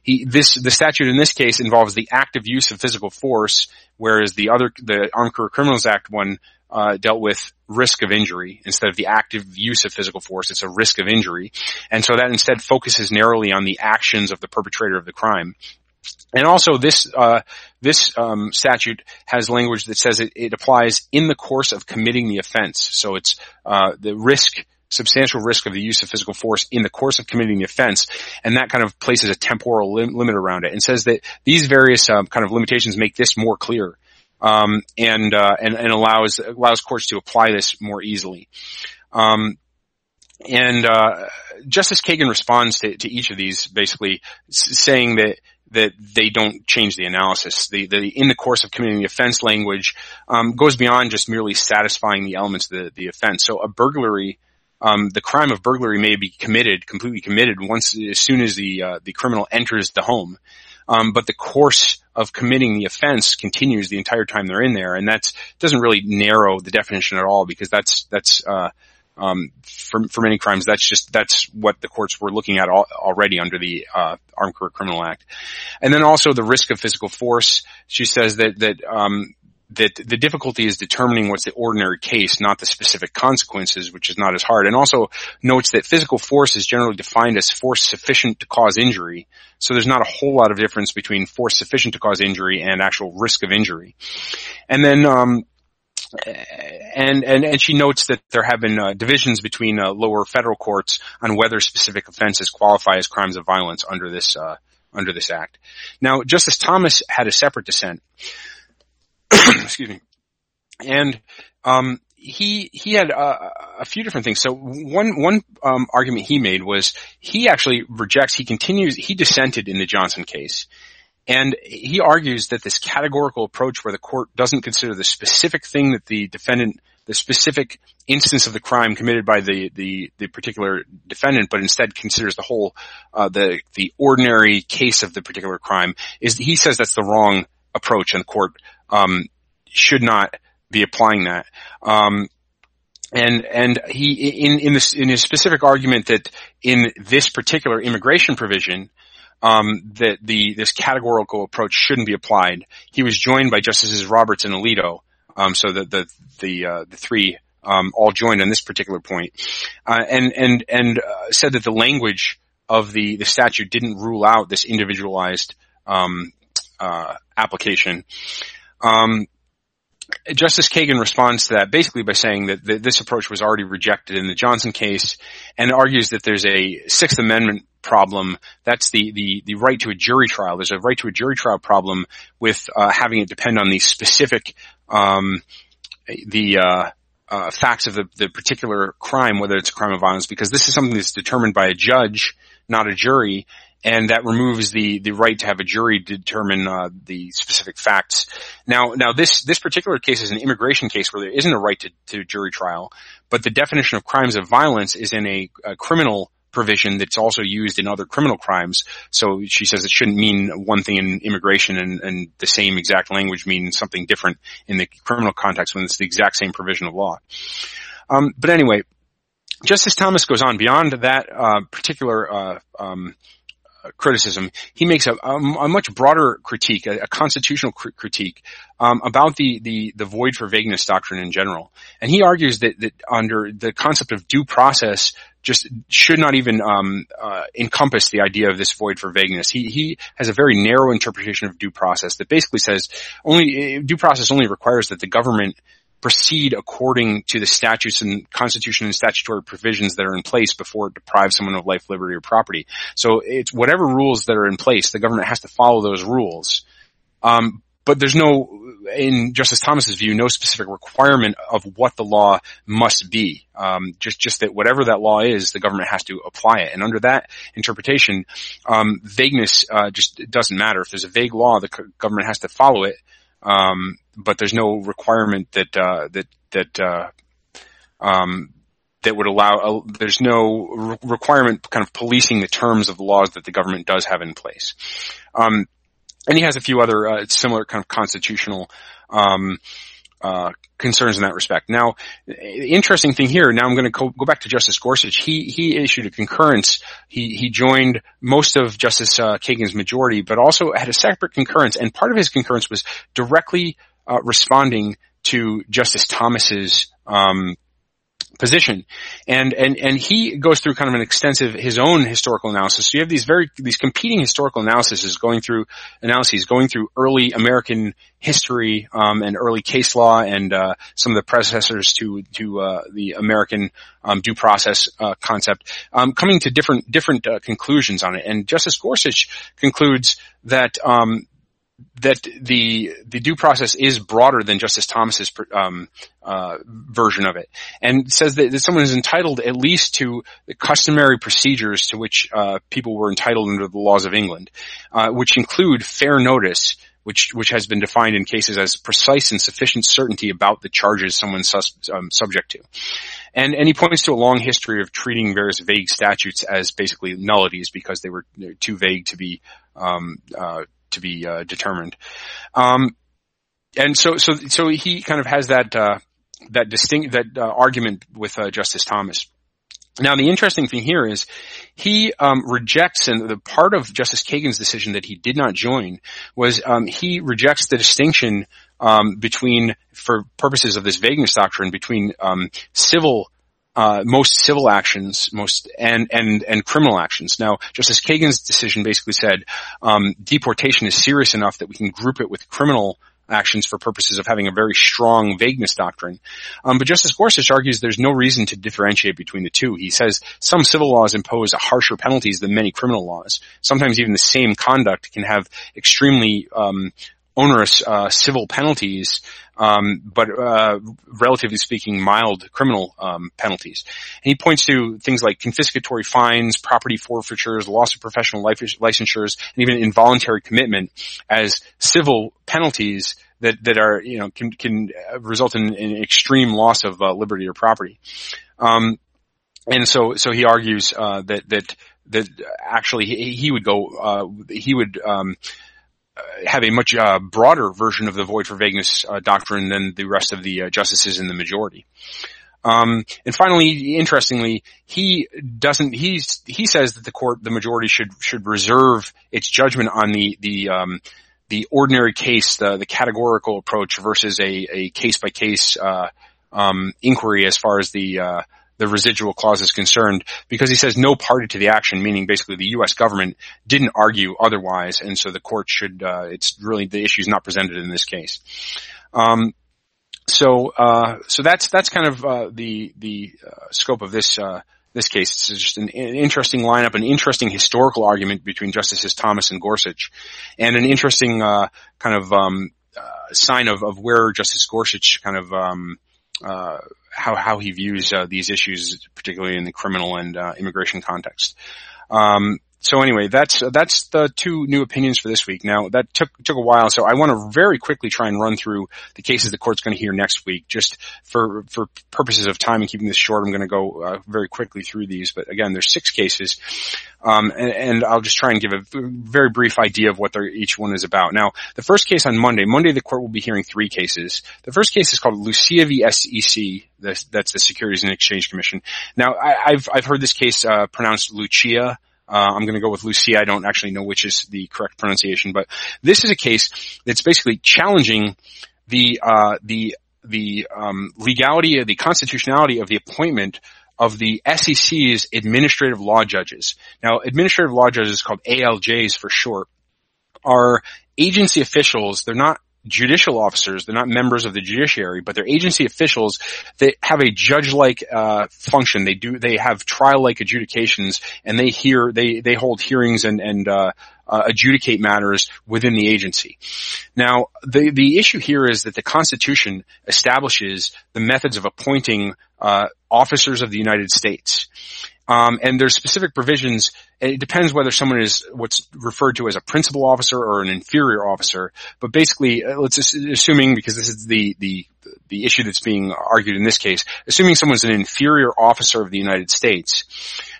S1: He, this, the statute in this case involves the active use of physical force, whereas the other, the Armed Career Criminals Act one, uh, dealt with risk of injury instead of the active use of physical force. It's a risk of injury. And so that instead focuses narrowly on the actions of the perpetrator of the crime and also this, uh, this, um, statute has language that says it, it, applies in the course of committing the offense. So it's, uh, the risk, substantial risk of the use of physical force in the course of committing the offense. And that kind of places a temporal lim- limit around it and says that these various, um, kind of limitations make this more clear. Um, and, uh, and, and allows, allows courts to apply this more easily. Um, and, uh, Justice Kagan responds to, to each of these basically saying that that they don't change the analysis. The, the in the course of committing the offense language um, goes beyond just merely satisfying the elements of the, the offense. So a burglary, um, the crime of burglary may be committed, completely committed once as soon as the uh, the criminal enters the home. Um, but the course of committing the offense continues the entire time they're in there, and that doesn't really narrow the definition at all because that's that's uh, um, for, for many crimes, that's just that's what the courts were looking at al- already under the uh, Armed Career Criminal Act, and then also the risk of physical force. She says that that um, that the difficulty is determining what's the ordinary case, not the specific consequences, which is not as hard. And also notes that physical force is generally defined as force sufficient to cause injury. So there's not a whole lot of difference between force sufficient to cause injury and actual risk of injury. And then um, and, and, and she notes that there have been uh, divisions between uh, lower federal courts on whether specific offenses qualify as crimes of violence under this, uh, under this act. Now, Justice Thomas had a separate dissent. <coughs> Excuse me. And, um, he he had uh, a few different things. So one one um, argument he made was he actually rejects. He continues. He dissented in the Johnson case, and he argues that this categorical approach where the court doesn't consider the specific thing that the defendant, the specific instance of the crime committed by the, the, the particular defendant, but instead considers the whole, uh, the, the ordinary case of the particular crime is, he says that's the wrong approach and the court, um, should not be applying that. Um, and and he in in this in his specific argument that in this particular immigration provision um, that the this categorical approach shouldn't be applied. He was joined by Justices Roberts and Alito, um, so that the the uh, the three um, all joined on this particular point, uh, and and and uh, said that the language of the the statute didn't rule out this individualized um, uh, application. Um, Justice Kagan responds to that basically by saying that this approach was already rejected in the Johnson case and argues that there's a Sixth Amendment problem. That's the, the, the right to a jury trial. There's a right to a jury trial problem with uh, having it depend on the specific um, the uh, uh, facts of the, the particular crime, whether it's a crime of violence, because this is something that's determined by a judge, not a jury, and that removes the the right to have a jury determine uh, the specific facts. Now, now this this particular case is an immigration case where there isn't a right to, to jury trial, but the definition of crimes of violence is in a, a criminal provision that's also used in other criminal crimes. So she says it shouldn't mean one thing in immigration and, and the same exact language means something different in the criminal context when it's the exact same provision of law. Um, but anyway, Justice Thomas goes on beyond that uh, particular uh, um, criticism. He makes a, a, a, much broader critique, a, a constitutional cr- critique um, about the, the the void for vagueness doctrine in general. And he argues that that under the concept of due process, just should not even um, uh, encompass the idea of this void for vagueness. He he has a very narrow interpretation of due process that basically says only due process only requires that the government proceed according to the statutes and constitution and statutory provisions that are in place before it deprives someone of life, liberty, or property. So it's whatever rules that are in place, the government has to follow those rules. Um, but there's no, in Justice Thomas's view, no specific requirement of what the law must be. Um, just just that whatever that law is, the government has to apply it. And under that interpretation, um, vagueness uh, just doesn't matter. If there's a vague law, the government has to follow it. Um, but there's no requirement that uh, that that uh, um, that would allow. Uh, there's no re- requirement kind of policing the terms of the laws that the government does have in place. Um, and he has a few other uh, similar kind of constitutional um, uh, concerns in that respect. Now, the interesting thing here, now I'm going to go, go, back to Justice Gorsuch. He, he issued a concurrence. He, he joined most of Justice uh, Kagan's majority, but also had a separate concurrence. And part of his concurrence was directly uh, responding to Justice Thomas's um, position. And, and, and he goes through kind of an extensive, his own historical analysis. So you have these very, these competing historical analyses going through, analyses going through early American history, um, and early case law and, uh, some of the predecessors to, to, uh, the American, um, due process, uh, concept, um, coming to different, different, uh, conclusions on it. And Justice Gorsuch concludes that, um, that the the due process is broader than Justice Thomas's um, uh, version of it, and says that, that, someone is entitled at least to the customary procedures to which uh, people were entitled under the laws of England, uh, which include fair notice, which which has been defined in cases as precise and sufficient certainty about the charges someone's sus, um, subject to. And, and he points to a long history of treating various vague statutes as basically nullities because they were too vague to be um, uh, to be uh, determined. Um, and so, so, so he kind of has that uh, that distinct that uh, argument with uh, Justice Thomas. Now, the interesting thing here is he um, rejects, and the part of Justice Kagan's decision that he did not join was um, he rejects the distinction um, between, for purposes of this vagueness doctrine, between um, civil uh, most civil actions, most and and and criminal actions. Now, Justice Kagan's decision basically said um, deportation is serious enough that we can group it with criminal actions for purposes of having a very strong vagueness doctrine. Um, but Justice Gorsuch argues there's no reason to differentiate between the two. He says some civil laws impose harsher penalties than many criminal laws. Sometimes even the same conduct can have extremely um, onerous uh, civil penalties um, but uh, relatively speaking, mild criminal um, penalties. And he points to things like confiscatory fines, property forfeitures, loss of professional licensures, and even involuntary commitment as civil penalties that that are you know can can result in, in extreme loss of uh, liberty or property. Um, and so so he argues uh, that that that actually he, he would go uh, he would um, have a much uh, broader version of the void for vagueness uh, doctrine than the rest of the uh, justices in the majority. Um, and finally, interestingly, he doesn't. He's he says that the court, the majority, should should reserve its judgment on the the um, the ordinary case, the the categorical approach versus a a case by case inquiry as far as the uh, the residual clause is concerned because he says no party to the action, meaning basically the U.S. government didn't argue otherwise, and so the court should. Uh, it's really the issue is not presented in this case. Um, so uh, so that's that's kind of uh, the the uh, scope of this uh, this case. It's just an, an, interesting lineup, an interesting historical argument between Justices Thomas and Gorsuch, and an interesting uh, kind of um, sign of, of where Justice Gorsuch kind of um, uh, how how he views uh, these issues, particularly in the criminal and uh, immigration context. Um, so anyway, that's that's the two new opinions for this week. Now that took took a while, so I want to very quickly try and run through the cases the court's going to hear next week, just for for purposes of time and keeping this short. I'm going to go uh, very quickly through these, but again, there's six cases, um, and, and, I'll just try and give a very brief idea of what each one is about. Now, the first case on Monday, Monday the court will be hearing three cases. The first case is called Lucia v. SEC. That's the Securities and Exchange Commission. Now, I, have I've heard this case uh, pronounced Lucia. Uh, I'm going to go with Lucia. I don't actually know which is the correct pronunciation, but this is a case that's basically challenging the uh, the the um, legality, of the constitutionality of the appointment of the SEC's administrative law judges. Now, administrative law judges, called ALJs for short, are agency officials. They're not judicial officers. They're not members of the judiciary, but they're agency officials that have a judge-like uh, function. They do they have trial-like adjudications, and they hear they they hold hearings and and uh, uh, adjudicate matters within the agency. Now, the the issue here is that the Constitution establishes the methods of appointing uh, officers of the United States. Um, and there's specific provisions. It depends whether someone is what's referred to as a principal officer or an inferior officer. But basically, uh, let's assuming because this is the the the issue that's being argued in this case, assuming someone's an inferior officer of the United States,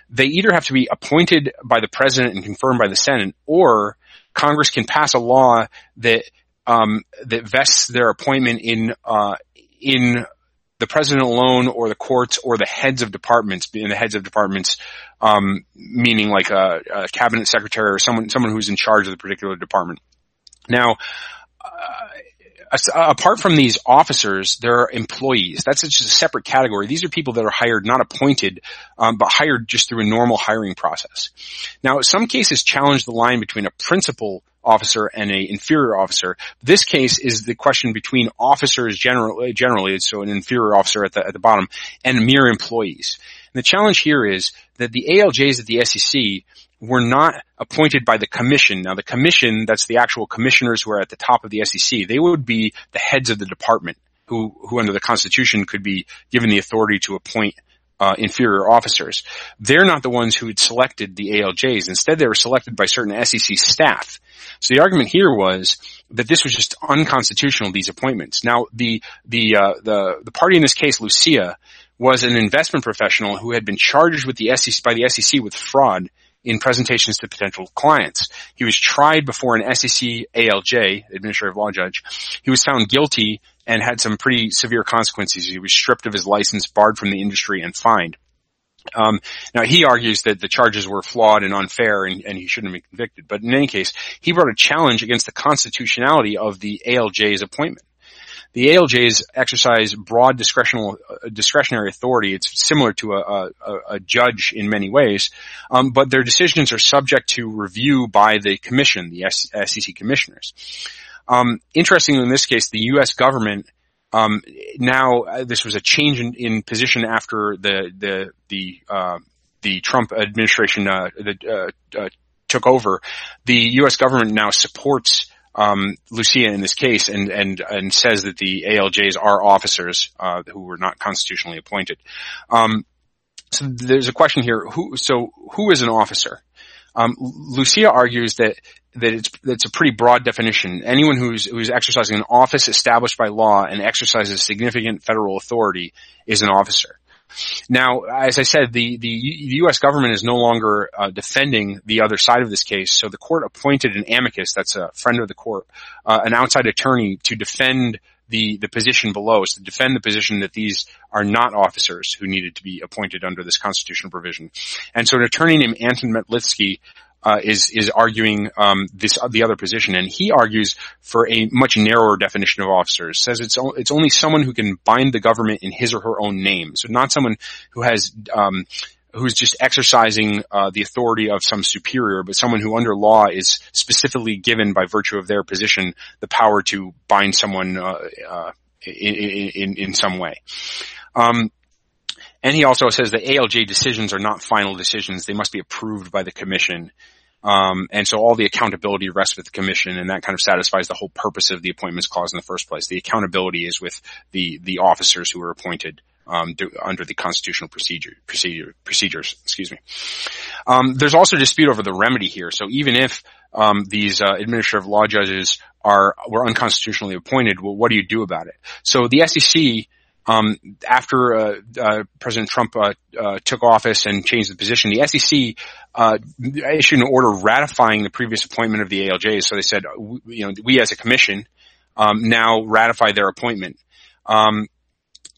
S1: they either have to be appointed by the president and confirmed by the Senate, or Congress can pass a law that um, that vests their appointment in uh, in the president alone or the courts or the heads of departments, being the heads of departments, um, meaning like a, a, cabinet secretary or someone, someone who's in charge of the particular department. Now, uh, apart from these officers, there are employees. That's just a separate category. These are people that are hired, not appointed, um, but hired just through a normal hiring process. Now, some cases challenge the line between a principal officer and a inferior officer. This case is the question between officers generally, generally, so an inferior officer at the, at the bottom, and mere employees. And the challenge here is that the ALJs at the SEC were not appointed by the commission. Now the commission, that's the actual commissioners who are at the top of the SEC, they would be the heads of the department who, who under the constitution could be given the authority to appoint uh, inferior officers. They're not the ones who had selected the ALJs. Instead, they were selected by certain SEC staff. So the argument here was that this was just unconstitutional. These appointments. Now, the the uh, the the party in this case, Lucia, was an investment professional who had been charged with the SEC by the SEC with fraud in presentations to potential clients. He was tried before an SEC ALJ, administrative law judge. He was found guilty and had some pretty severe consequences. He was stripped of his license, barred from the industry, and fined. Um, now he argues that the charges were flawed and unfair, and, and, he shouldn't been convicted. But in any case, he brought a challenge against the constitutionality of the ALJ's appointment. The ALJs exercise broad discretional, uh, discretionary authority. It's similar to a, a, a judge in many ways, um, but their decisions are subject to review by the commission, the SEC commissioners. Um, interestingly, in this case, the U.S. government um, now uh, this was a change in, in position after the the the uh, the Trump administration uh, the, uh, uh, took over. The U.S. government now supports um, Lucia in this case and and and says that the ALJs are officers uh, who were not constitutionally appointed. Um, so there's a question here. Who so who is an officer? Um, Lucia argues that that it's that's a pretty broad definition. Anyone who's who's exercising an office established by law and exercises significant federal authority is an officer. Now, as I said, the the, U.S. government is no longer uh, defending the other side of this case, so the court appointed an amicus, that's a friend of the court, uh, an outside attorney to defend the the position below, is to defend the position that these are not officers who needed to be appointed under this constitutional provision. And so an attorney named Anton Metlitsky uh, is is arguing um, this uh, the other position, and he argues for a much narrower definition of officers. Says it's o- it's only someone who can bind the government in his or her own name, so not someone who has um, who's just exercising uh, the authority of some superior, but someone who under law is specifically given by virtue of their position the power to bind someone uh, uh, in, in, in some way. Um, and he also says that ALJ decisions are not final decisions; they must be approved by the commission. Um, and so all the accountability rests with the commission, and that kind of satisfies the whole purpose of the appointments clause in the first place. The accountability is with the the officers who are appointed um, do, under the constitutional procedure, procedure procedures. Excuse me. Um, there's also dispute over the remedy here. So even if um, these uh, administrative law judges are were unconstitutionally appointed, well, what do you do about it? So the SEC um, after uh, uh, President Trump uh, uh, took office and changed the position, the SEC uh, issued an order ratifying the previous appointment of the ALJs. So they said, you know, we as a commission um, now ratify their appointment. Um,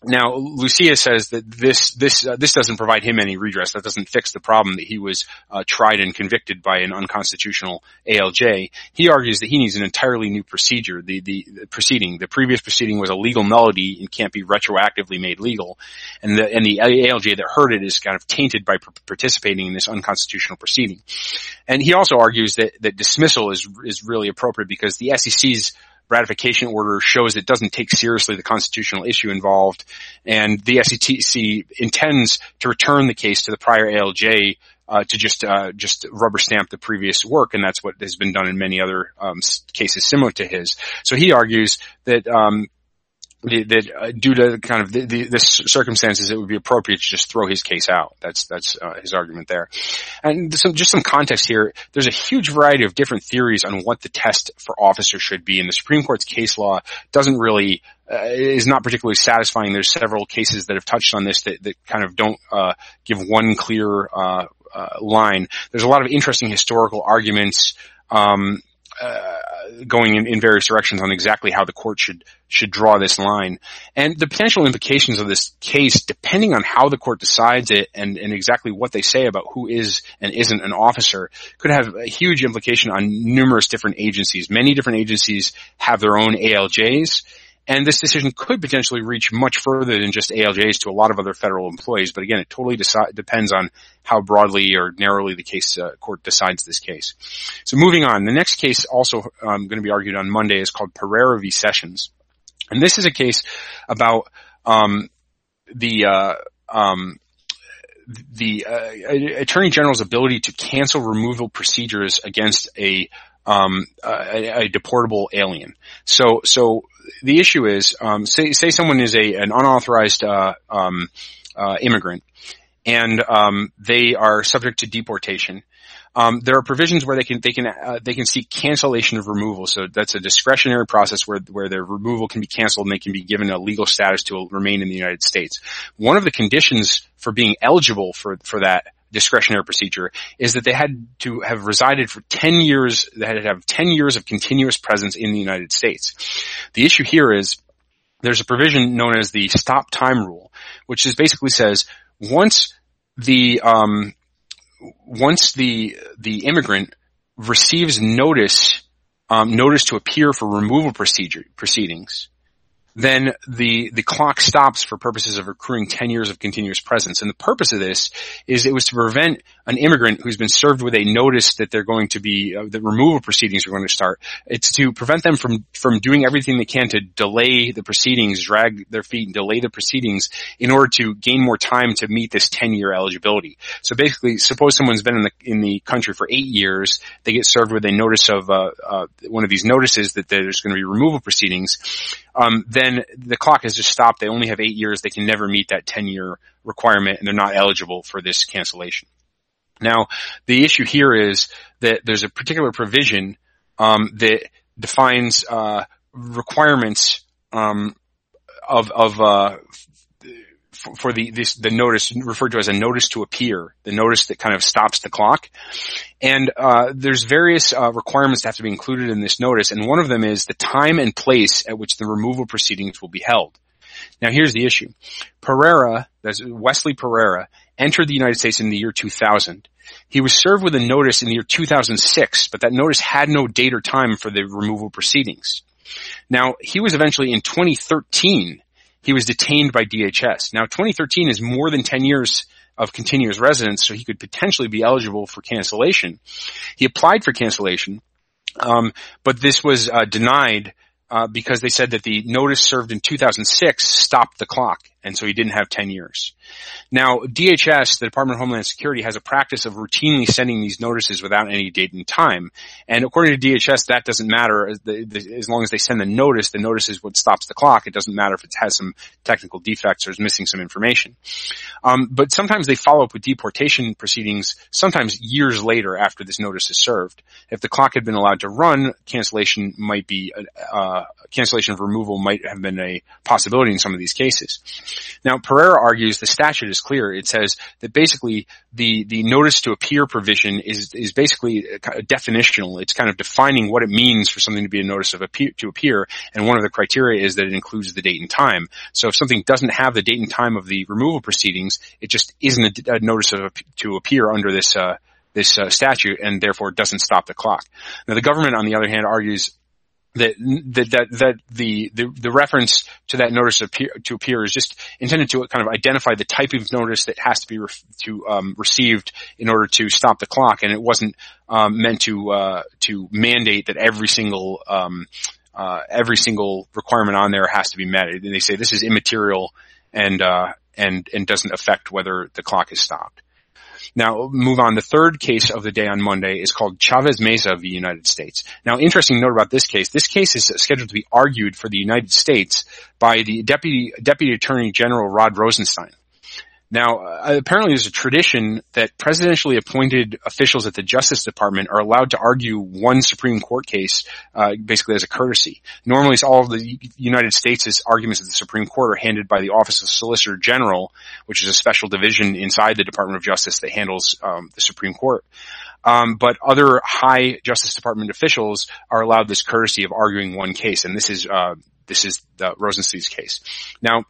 S1: now, Lucia says that this this uh, this doesn't provide him any redress. That doesn't fix the problem that he was uh, tried and convicted by an unconstitutional ALJ. He argues that he needs an entirely new procedure. The, the, the proceeding, the previous proceeding was a legal nullity and can't be retroactively made legal, and the and the ALJ that heard it is kind of tainted by participating in this unconstitutional proceeding. And he also argues that that dismissal is is really appropriate because the SEC's ratification order shows it doesn't take seriously the constitutional issue involved, and the SEC intends to return the case to the prior ALJ uh, to just uh, just rubber stamp the previous work, and that's what has been done in many other um, cases similar to his. So he argues that um, that uh, due to kind of the, the, the, circumstances, it would be appropriate to just throw his case out. That's that's uh, his argument there. And some, just some context here. There's a huge variety of different theories on what the test for officer should be, and the Supreme Court's case law doesn't really uh, is not particularly satisfying. There's several cases that have touched on this that, that kind of don't uh, give one clear uh, uh, line. There's a lot of interesting historical arguments. Um, uh, going in, in, various directions on exactly how the court should should draw this line, and the potential implications of this case, depending on how the court decides it and, and exactly what they say about who is and isn't an officer, could have a huge implication on numerous different agencies. Many different agencies have their own ALJs, and this decision could potentially reach much further than just ALJs to a lot of other federal employees. But again, it totally deci- depends on how broadly or narrowly the case uh, court decides this case. So moving on, the next case also um, going to be argued on Monday is called Pereira v. Sessions, and this is a case about um, the uh, um, the uh, attorney general's ability to cancel removal procedures against a um, a, a, deportable alien. So, so the issue is, um, say, say someone is a an unauthorized uh, um, uh, immigrant, and um, they are subject to deportation. Um, there are provisions where they can they can uh, they can seek cancellation of removal. So that's a discretionary process where where their removal can be canceled and they can be given a legal status to remain in the United States. One of the conditions for being eligible for for that discretionary procedure is that they had to have resided for 10 years, they had to have 10 years of continuous presence in the United States. The issue here is there's a provision known as the stop time rule, which is basically says once the, um, once the, the immigrant receives notice, um, notice to appear for removal procedure, proceedings, then the, the clock stops for purposes of accruing 10 years of continuous presence. And the purpose of this is it was to prevent an immigrant who's been served with a notice that they're going to be, uh, the removal proceedings are going to start. It's to prevent them from, from doing everything they can to delay the proceedings, drag their feet and delay the proceedings in order to gain more time to meet this 10 year eligibility. So basically, suppose someone's been in the, in the country for eight years, they get served with a notice of, uh, uh, one of these notices that there's going to be removal proceedings um, then the clock has just stopped. They only have eight years. They can never meet that 10 year requirement and they're not eligible for this cancellation. Now, the issue here is that there's a particular provision um, that defines uh, requirements um, of of uh, for the this, the notice referred to as a notice to appear, the notice that kind of stops the clock. And uh, there's various uh, requirements that have to be included in this notice, and one of them is the time and place at which the removal proceedings will be held. Now, here's the issue: Pereira, that's Wesley Pereira, entered the United States in the year 2000. He was served with a notice in the year 2006, but that notice had no date or time for the removal proceedings. Now, he was eventually in 2013 he was detained by DHS. Now 2013 is more than 10 years of continuous residence, so he could potentially be eligible for cancellation. He applied for cancellation, um, but this was uh, denied uh, because they said that the notice served in 2006 stopped the clock, and so he didn't have 10 years. Now, DHS, the Department of Homeland Security, has a practice of routinely sending these notices without any date and time. And according to DHS, that doesn't matter as long as they send the notice. The notice is what stops the clock. It doesn't matter if it has some technical defects or is missing some information. Um, but sometimes they follow up with deportation proceedings, sometimes years later after this notice is served. If the clock had been allowed to run, cancellation might be uh, cancellation of removal might have been a possibility in some of these cases. Now, Pereira argues the statute is clear. It says that basically the, the notice to appear provision is, is basically definitional. It's kind of defining what it means for something to be a notice of appear, to appear. And one of the criteria is that it includes the date and time. So if something doesn't have the date and time of the removal proceedings, it just isn't a, a notice of, to appear under this, uh, this uh, statute and therefore doesn't stop the clock. Now the government on the other hand argues that that that, that the, the, the reference to that notice appear, to appear is just intended to kind of identify the type of notice that has to be to um, received in order to stop the clock, and it wasn't um, meant to uh, to mandate that every single um, uh, every single requirement on there has to be met. And they say this is immaterial and uh, and and doesn't affect whether the clock is stopped. Now, move on. The third case of the day on Monday is called Chavez Meza v. United States. Now, interesting note about this case. This case is scheduled to be argued for the United States by the Deputy, Deputy Attorney General Rod Rosenstein. Now, uh, apparently there's a tradition that presidentially appointed officials at the Justice Department are allowed to argue one Supreme Court case, uh, basically as a courtesy. Normally, all of the United States' arguments at the Supreme Court are handed by the Office of Solicitor General, which is a special division inside the Department of Justice that handles um, the Supreme Court. Um, but other high Justice Department officials are allowed this courtesy of arguing one case, and this is uh, this is the Rosenstein's case. Now,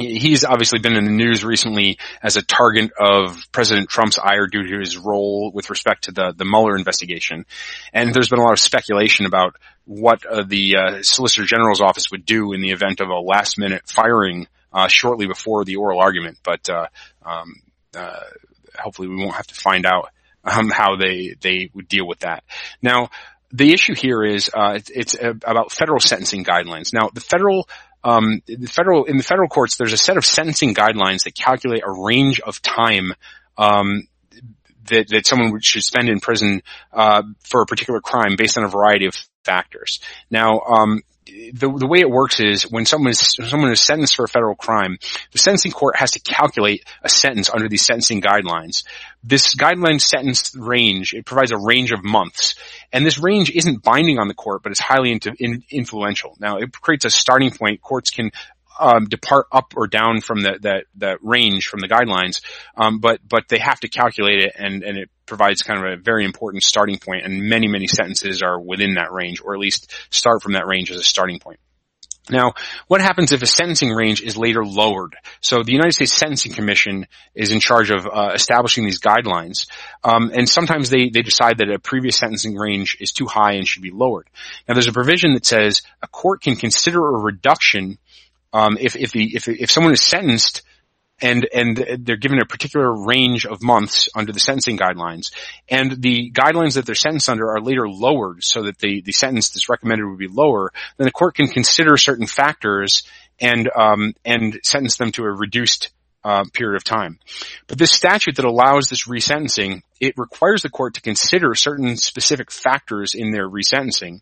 S1: he's obviously been in the news recently as a target of President Trump's ire due to his role with respect to the, the Mueller investigation. And there's been a lot of speculation about what uh, the uh, Solicitor General's office would do in the event of a last minute firing uh, shortly before the oral argument. But uh, um, uh, hopefully we won't have to find out um, how they, they would deal with that. Now, the issue here is uh, it's, it's about federal sentencing guidelines. Now, the federal um, the federal in the federal courts, there's a set of sentencing guidelines that calculate a range of time um, that that someone should spend in prison uh, for a particular crime based on a variety of factors. Now, um, the, the way it works is when someone is someone is sentenced for a federal crime, the sentencing court has to calculate a sentence under these sentencing guidelines. This guideline sentence range it provides a range of months, and this range isn't binding on the court, but it's highly in, influential. Now, it creates a starting point. Courts can um, depart up or down from the, that, that range from the guidelines, um, but, but they have to calculate it and, and it provides kind of a very important starting point and many, many sentences are within that range or at least start from that range as a starting point. Now, what happens if a sentencing range is later lowered? So the United States Sentencing Commission is in charge of uh, establishing these guidelines, um, and sometimes they they decide that a previous sentencing range is too high and should be lowered. Now, there's a provision that says a court can consider a reduction um, if if the if if someone is sentenced and and they're given a particular range of months under the sentencing guidelines, and the guidelines that they're sentenced under are later lowered so that the the sentence that's recommended would be lower, then the court can consider certain factors and um, and sentence them to a reduced uh, period of time. But this statute that allows this resentencing, it requires the court to consider certain specific factors in their resentencing,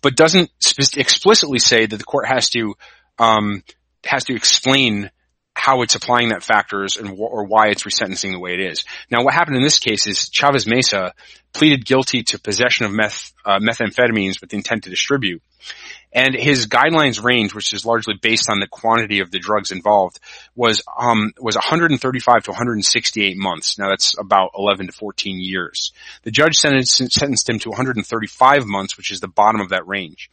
S1: but doesn't spe- explicitly say that the court has to um, has to explain how it's applying that factors and wh- or why it's resentencing the way it is. Now, what happened in this case is Chavez Meza pleaded guilty to possession of meth uh, methamphetamines with intent to distribute, and his guidelines range, which is largely based on the quantity of the drugs involved, was um, was 135 to 168 months. Now that's about 11 to 14 years. The judge sentenced, sentenced him to 135 months, which is the bottom of that range.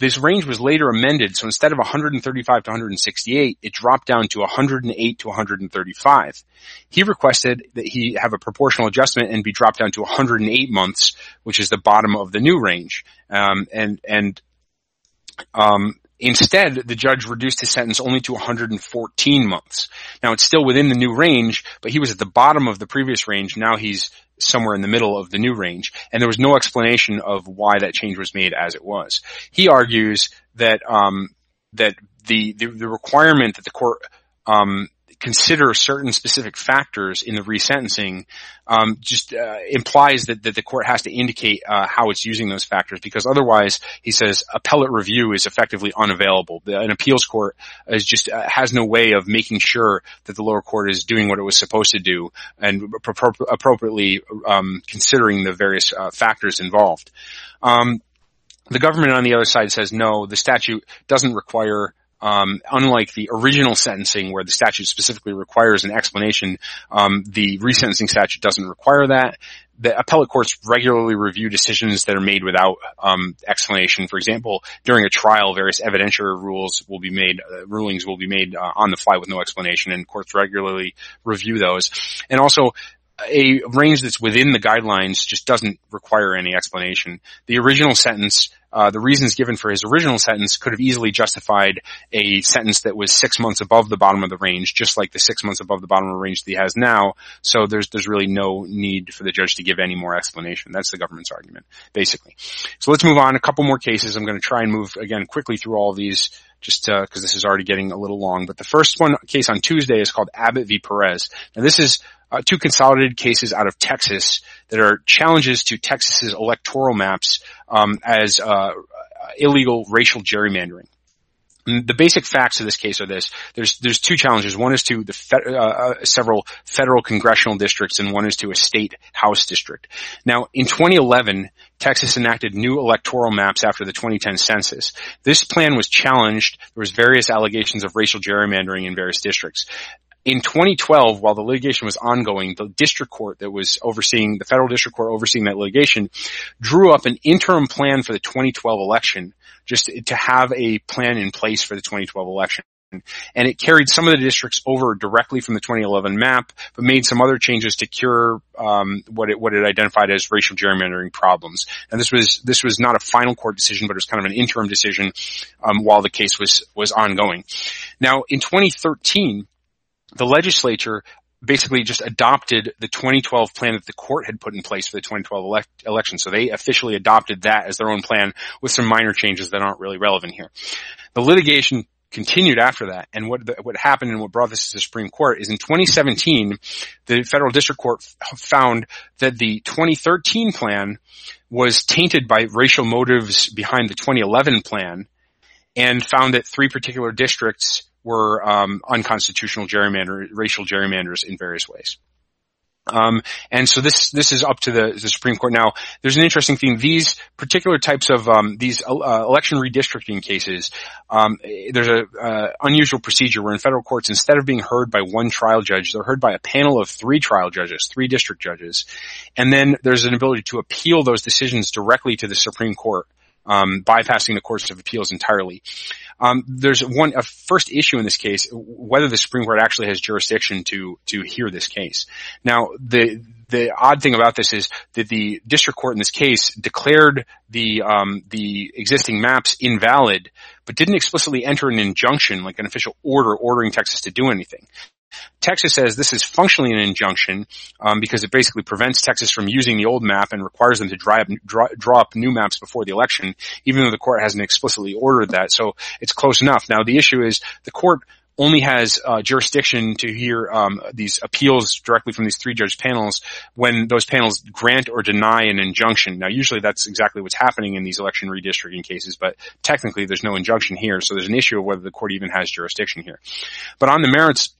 S1: This range was later amended, so instead of 135 to 168, it dropped down to 108 to 135. He requested that he have a proportional adjustment and be dropped down to 108 months, which is the bottom of the new range. Um, and and um, Instead, the judge reduced his sentence only to 114 months. Now it's still within the new range, but he was at the bottom of the previous range. Now he's somewhere in the middle of the new range. And there was no explanation of why that change was made as it was. He argues that, um, that the, the, the requirement that the court um, consider certain specific factors in the resentencing um, just uh, implies that, that the court has to indicate uh, how it's using those factors because otherwise he says appellate review is effectively unavailable. An appeals court is just uh, has no way of making sure that the lower court is doing what it was supposed to do and pro- appropriately um, considering the various uh, factors involved. Um, the government on the other side says no, the statute doesn't require um, unlike the original sentencing where the statute specifically requires an explanation, um, the resentencing statute doesn't require that. The appellate courts regularly review decisions that are made without um, explanation. For example, during a trial, various evidentiary rules will be made, uh, rulings will be made uh, on the fly with no explanation, and courts regularly review those. And also, a range that's within the guidelines just doesn't require any explanation. The original sentence, uh, the reasons given for his original sentence could have easily justified a sentence that was six months above the bottom of the range, just like the six months above the bottom of the range that he has now. So there's there's really no need for the judge to give any more explanation. That's the government's argument, basically. So let's move on. A couple more cases. I'm going to try and move again quickly through all these just because uh, this is already getting a little long. But the first one case on Tuesday is called Abbott v. Perez. Now this is uh, two consolidated cases out of Texas that are challenges to Texas's electoral maps um, as uh, illegal racial gerrymandering. And the basic facts of this case are this: there's there's two challenges. One is to the fe- uh, uh several federal congressional districts, and one is to a state house district. Now, in 2011, Texas enacted new electoral maps after the 2010 census. This plan was challenged. There was various allegations of racial gerrymandering in various districts in 2012, while the litigation was ongoing, the district court that was overseeing, the federal district court overseeing that litigation, drew up an interim plan for the 2012 election, just to have a plan in place for the 2012 election. And it carried some of the districts over directly from the 2011 map, but made some other changes to cure um, what it what it identified as racial gerrymandering problems. And this was this was not a final court decision, but it was kind of an interim decision um, while the case was was ongoing. Now, in 2013, the legislature basically just adopted the 2012 plan that the court had put in place for the 2012 elect- election. So they officially adopted that as their own plan with some minor changes that aren't really relevant here. The litigation continued after that. And what the, what happened and what brought this to the Supreme Court is in 2017, the federal district court f- found that the 2013 plan was tainted by racial motives behind the 2011 plan and found that three particular districts were um, unconstitutional gerrymander, racial gerrymanders in various ways. Um, and so this this is up to the, the, Supreme Court. Now, there's an interesting thing. These particular types of um, these uh, election redistricting cases, um, there's a uh, unusual procedure where in federal courts, instead of being heard by one trial judge, they're heard by a panel of three trial judges, three district judges, and then there's an ability to appeal those decisions directly to the Supreme Court um, bypassing the courts of appeals entirely. Um, there's one a first issue in this case whether the Supreme Court actually has jurisdiction to to hear this case. Now the the odd thing about this is that the district court in this case declared the um, the existing maps invalid, but didn't explicitly enter an injunction like an official order ordering Texas to do anything. Texas says this is functionally an injunction um, because it basically prevents Texas from using the old map and requires them to draw, draw, draw, up new maps before the election, even though the court hasn't explicitly ordered that. So it's close enough. Now the issue is the court only has uh, jurisdiction to hear um, these appeals directly from these three judge panels when those panels grant or deny an injunction. Now, usually that's exactly what's happening in these election redistricting cases, but technically there's no injunction here, so there's an issue of whether the court even has jurisdiction here. But on the merits,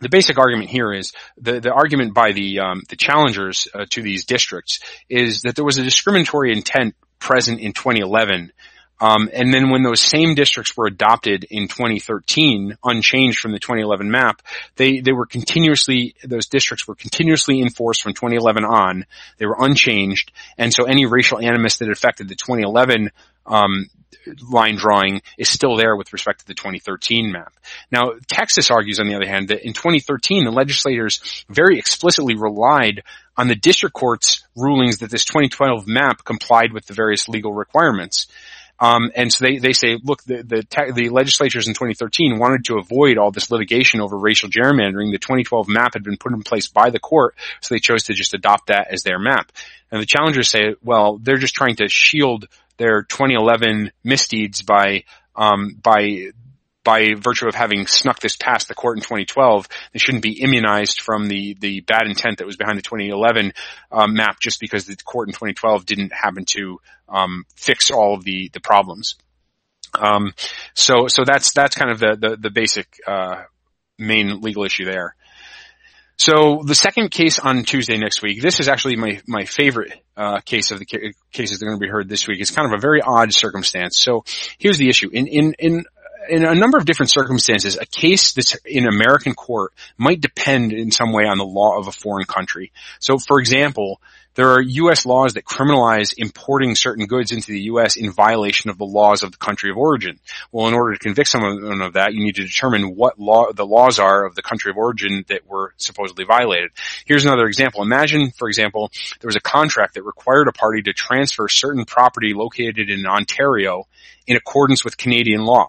S1: the basic argument here is the, the argument by the um, the challengers uh, to these districts is that there was a discriminatory intent present in 2011, um, and then when those same districts were adopted in 2013, unchanged from the 2011 map, they they were continuously those districts were continuously enforced from 2011 on. They were unchanged, and so any racial animus that affected the 2011 um, line drawing is still there with respect to the 2013 map. Now, Texas argues, on the other hand, that in 2013, the legislators very explicitly relied on the district court's rulings that this 2012 map complied with the various legal requirements. Um, and so they, they say, look, the, the, te- the, legislatures in 2013 wanted to avoid all this litigation over racial gerrymandering. The 2012 map had been put in place by the court, so they chose to just adopt that as their map. And the challengers say, well, they're just trying to shield their 2011 misdeeds by um, by by virtue of having snuck this past the court in 2012, they shouldn't be immunized from the, the bad intent that was behind the 2011 um, map just because the court in 2012 didn't happen to um, fix all of the, the problems. Um, so, so that's, that's kind of the, the, the basic, uh, main legal issue there. So the second case on Tuesday next week, this is actually my, my favorite, uh, case of the ca- cases that are going to be heard this week. It's kind of a very odd circumstance. So here's the issue. In, in, in, in a number of different circumstances, a case that's in American court might depend in some way on the law of a foreign country. So for example, there are U.S. laws that criminalize importing certain goods into the U.S. in violation of the laws of the country of origin. Well, in order to convict someone of that, you need to determine what law the laws are of the country of origin that were supposedly violated. Here's another example. Imagine, for example, there was a contract that required a party to transfer certain property located in Ontario in accordance with Canadian law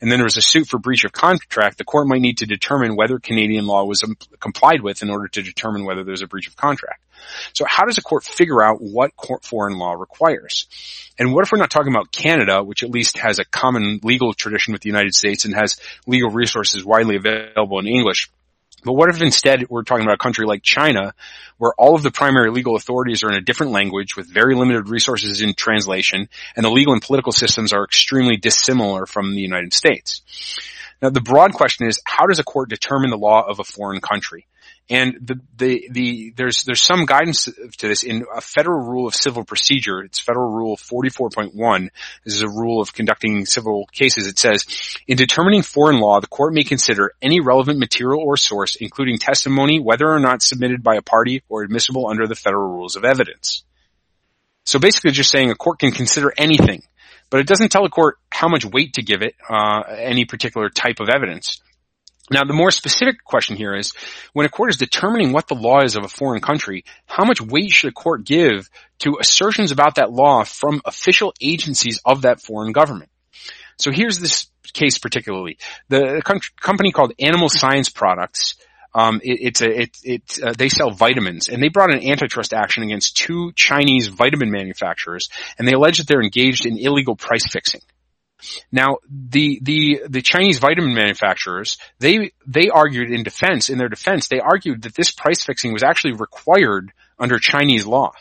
S1: and then there was a suit for breach of contract, the court might need to determine whether Canadian law was um, complied with in order to determine whether there's a breach of contract. So how does a court figure out what foreign law requires? And what if we're not talking about Canada, which at least has a common legal tradition with the United States and has legal resources widely available in English? But what if instead we're talking about a country like China, where all of the primary legal authorities are in a different language with very limited resources in translation, and the legal and political systems are extremely dissimilar from the United States? Now the broad question is, how does a court determine the law of a foreign country? And the, the, the, there's, there's some guidance to this in a federal rule of civil procedure. It's federal rule 44.1. This is a rule of conducting civil cases. It says, in determining foreign law, the court may consider any relevant material or source, including testimony, whether or not submitted by a party or admissible under the federal rules of evidence. So basically just saying a court can consider anything, but it doesn't tell a court how much weight to give it, uh, any particular type of evidence. Now, the more specific question here is, when a court is determining what the law is of a foreign country, how much weight should a court give to assertions about that law from official agencies of that foreign government? So here's this case particularly. The company called Animal Science Products, um, it, it's a, it, it, uh, they sell vitamins and they brought an antitrust action against two Chinese vitamin manufacturers and they allege that they're engaged in illegal price fixing. Now, the, the, the Chinese vitamin manufacturers, they, they argued in defense, in their defense, they argued that this price fixing was actually required under Chinese law.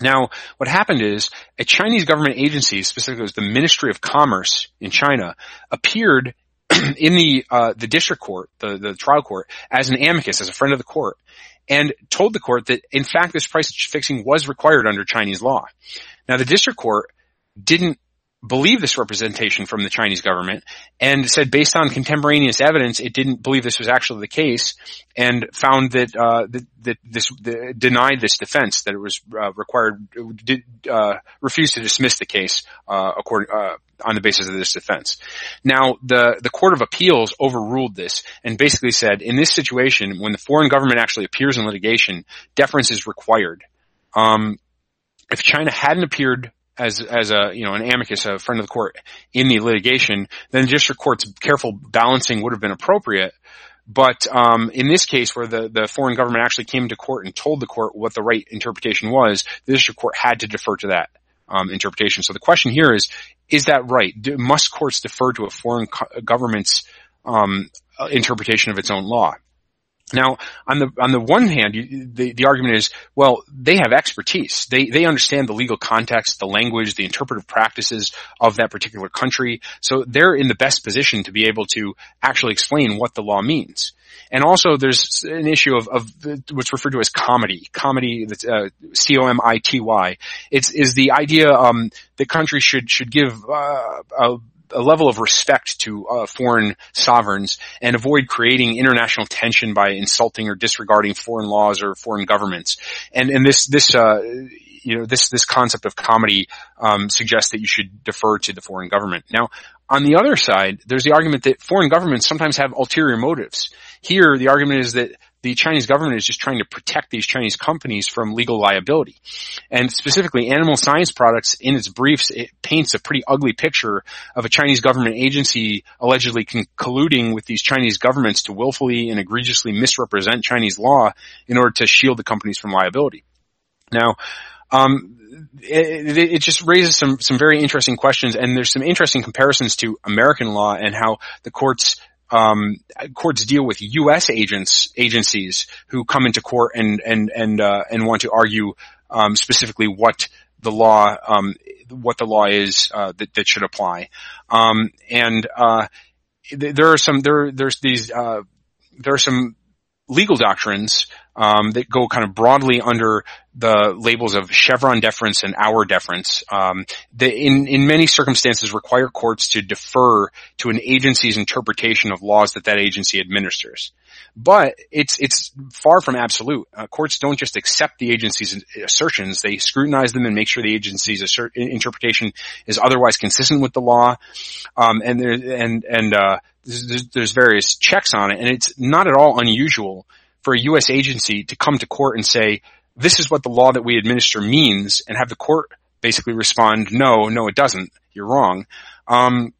S1: Now, what happened is a Chinese government agency, specifically it was the Ministry of Commerce in China, appeared <clears throat> in the uh, the district court, the the trial court, as an amicus, as a friend of the court, and told the court that in fact this price fixing was required under Chinese law. Now, the district court didn't believe this representation from the Chinese government and said based on contemporaneous evidence it didn't believe this was actually the case and found that uh, that, that, this the, denied this defense that it was uh, required did uh, refused to dismiss the case uh, according uh, on the basis of this defense. Now the the court of appeals overruled this and basically said in this situation when the foreign government actually appears in litigation deference is required. Um, if China hadn't appeared as as a you know an amicus, a friend of the court in the litigation, then district court's careful balancing would have been appropriate. But um, in this case, where the, the foreign government actually came to court and told the court what the right interpretation was, the district court had to defer to that um, interpretation. So the question here is: Is that right? Do, must courts defer to a foreign co- government's um, interpretation of its own law? Now, on the on the one hand, you, the the argument is, well, they have expertise. They they understand the legal context, the language, the interpretive practices of that particular country, so they're in the best position to be able to actually explain what the law means. And also, there's an issue of, of what's referred to as comity. Comity, that's uh, C-O-M-I-T-Y. It's is the idea um, the country should should give uh, a a level of respect to uh, foreign sovereigns and avoid creating international tension by insulting or disregarding foreign laws or foreign governments. And and this this uh, you know this this concept of comity um, suggests that you should defer to the foreign government. Now, on the other side, there's the argument that foreign governments sometimes have ulterior motives. Here, the argument is that the Chinese government is just trying to protect these Chinese companies from legal liability. And specifically, Animal Science Products, in its briefs, it paints a pretty ugly picture of a Chinese government agency allegedly colluding with these Chinese governments to willfully and egregiously misrepresent Chinese law in order to shield the companies from liability. Now, Um, it, it, just raises some some very interesting questions, and there's some interesting comparisons to American law and how the courts um, courts deal with U.S. agents agencies who come into court and and and uh, and want to argue um, specifically what the law um, what the law is uh, that that should apply, um, and uh, there are some there there's these uh, there are some legal doctrines um, that go kind of broadly under the labels of Chevron deference and Auer deference. Um, that in in many circumstances require courts to defer to an agency's interpretation of laws that that agency administers. But it's it's far from absolute. Uh, courts don't just accept the agency's assertions; they scrutinize them and make sure the agency's assert- interpretation is otherwise consistent with the law. Um, and there and and uh, there's, various checks on it, and it's not at all unusual for a U.S. agency to come to court and say, this is what the law that we administer means, and have the court basically respond, no, no, it doesn't. You're wrong. Um,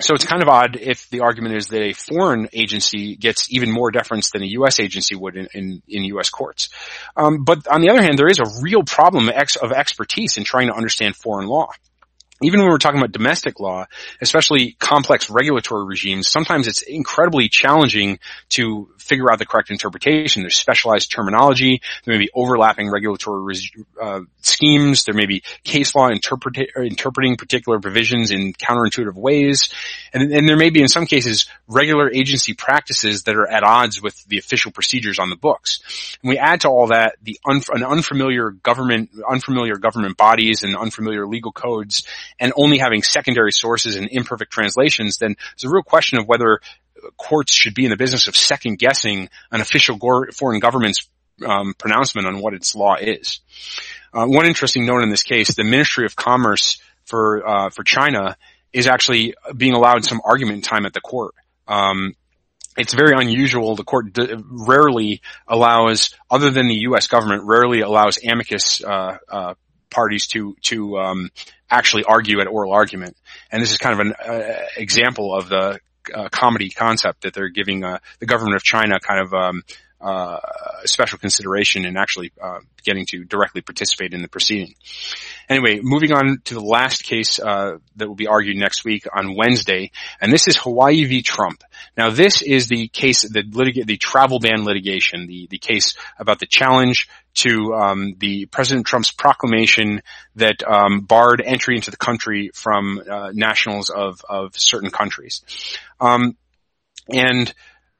S1: so it's kind of odd if the argument is that a foreign agency gets even more deference than a U.S. agency would in, in, in U.S. courts. Um, but on the other hand, there is a real problem of expertise in trying to understand foreign law even when we're talking about domestic law, especially complex regulatory regimes, sometimes it's incredibly challenging to figure out the correct interpretation. There's specialized terminology. There may be overlapping regulatory uh, schemes. There may be case law interpreting particular provisions in counterintuitive ways. And, and there may be, in some cases, regular agency practices that are at odds with the official procedures on the books. And we add to all that the an unfamiliar government, unfamiliar government bodies and unfamiliar legal codes and only having secondary sources and imperfect translations, then there's a real question of whether courts should be in the business of second guessing an official go- foreign government's um, pronouncement on what its law is. Uh, one interesting note in this case: the Ministry of Commerce for uh, for China is actually being allowed some argument time at the court. Um, it's very unusual. The court d- rarely allows, other than the U.S. government, rarely allows amicus uh, uh, parties to to um, actually argue at oral argument. And this is kind of an uh, example of the uh, comity concept that they're giving uh, the government of China kind of um, uh, special consideration in actually uh, getting to directly participate in the proceeding. Anyway, moving on to the last case uh, that will be argued next week on Wednesday, and this is Hawaii v. Trump. Now, this is the case, the litig- the travel ban litigation, the the case about the challenge to um, the President Trump's proclamation that um, barred entry into the country from uh, nationals of of certain countries, um, and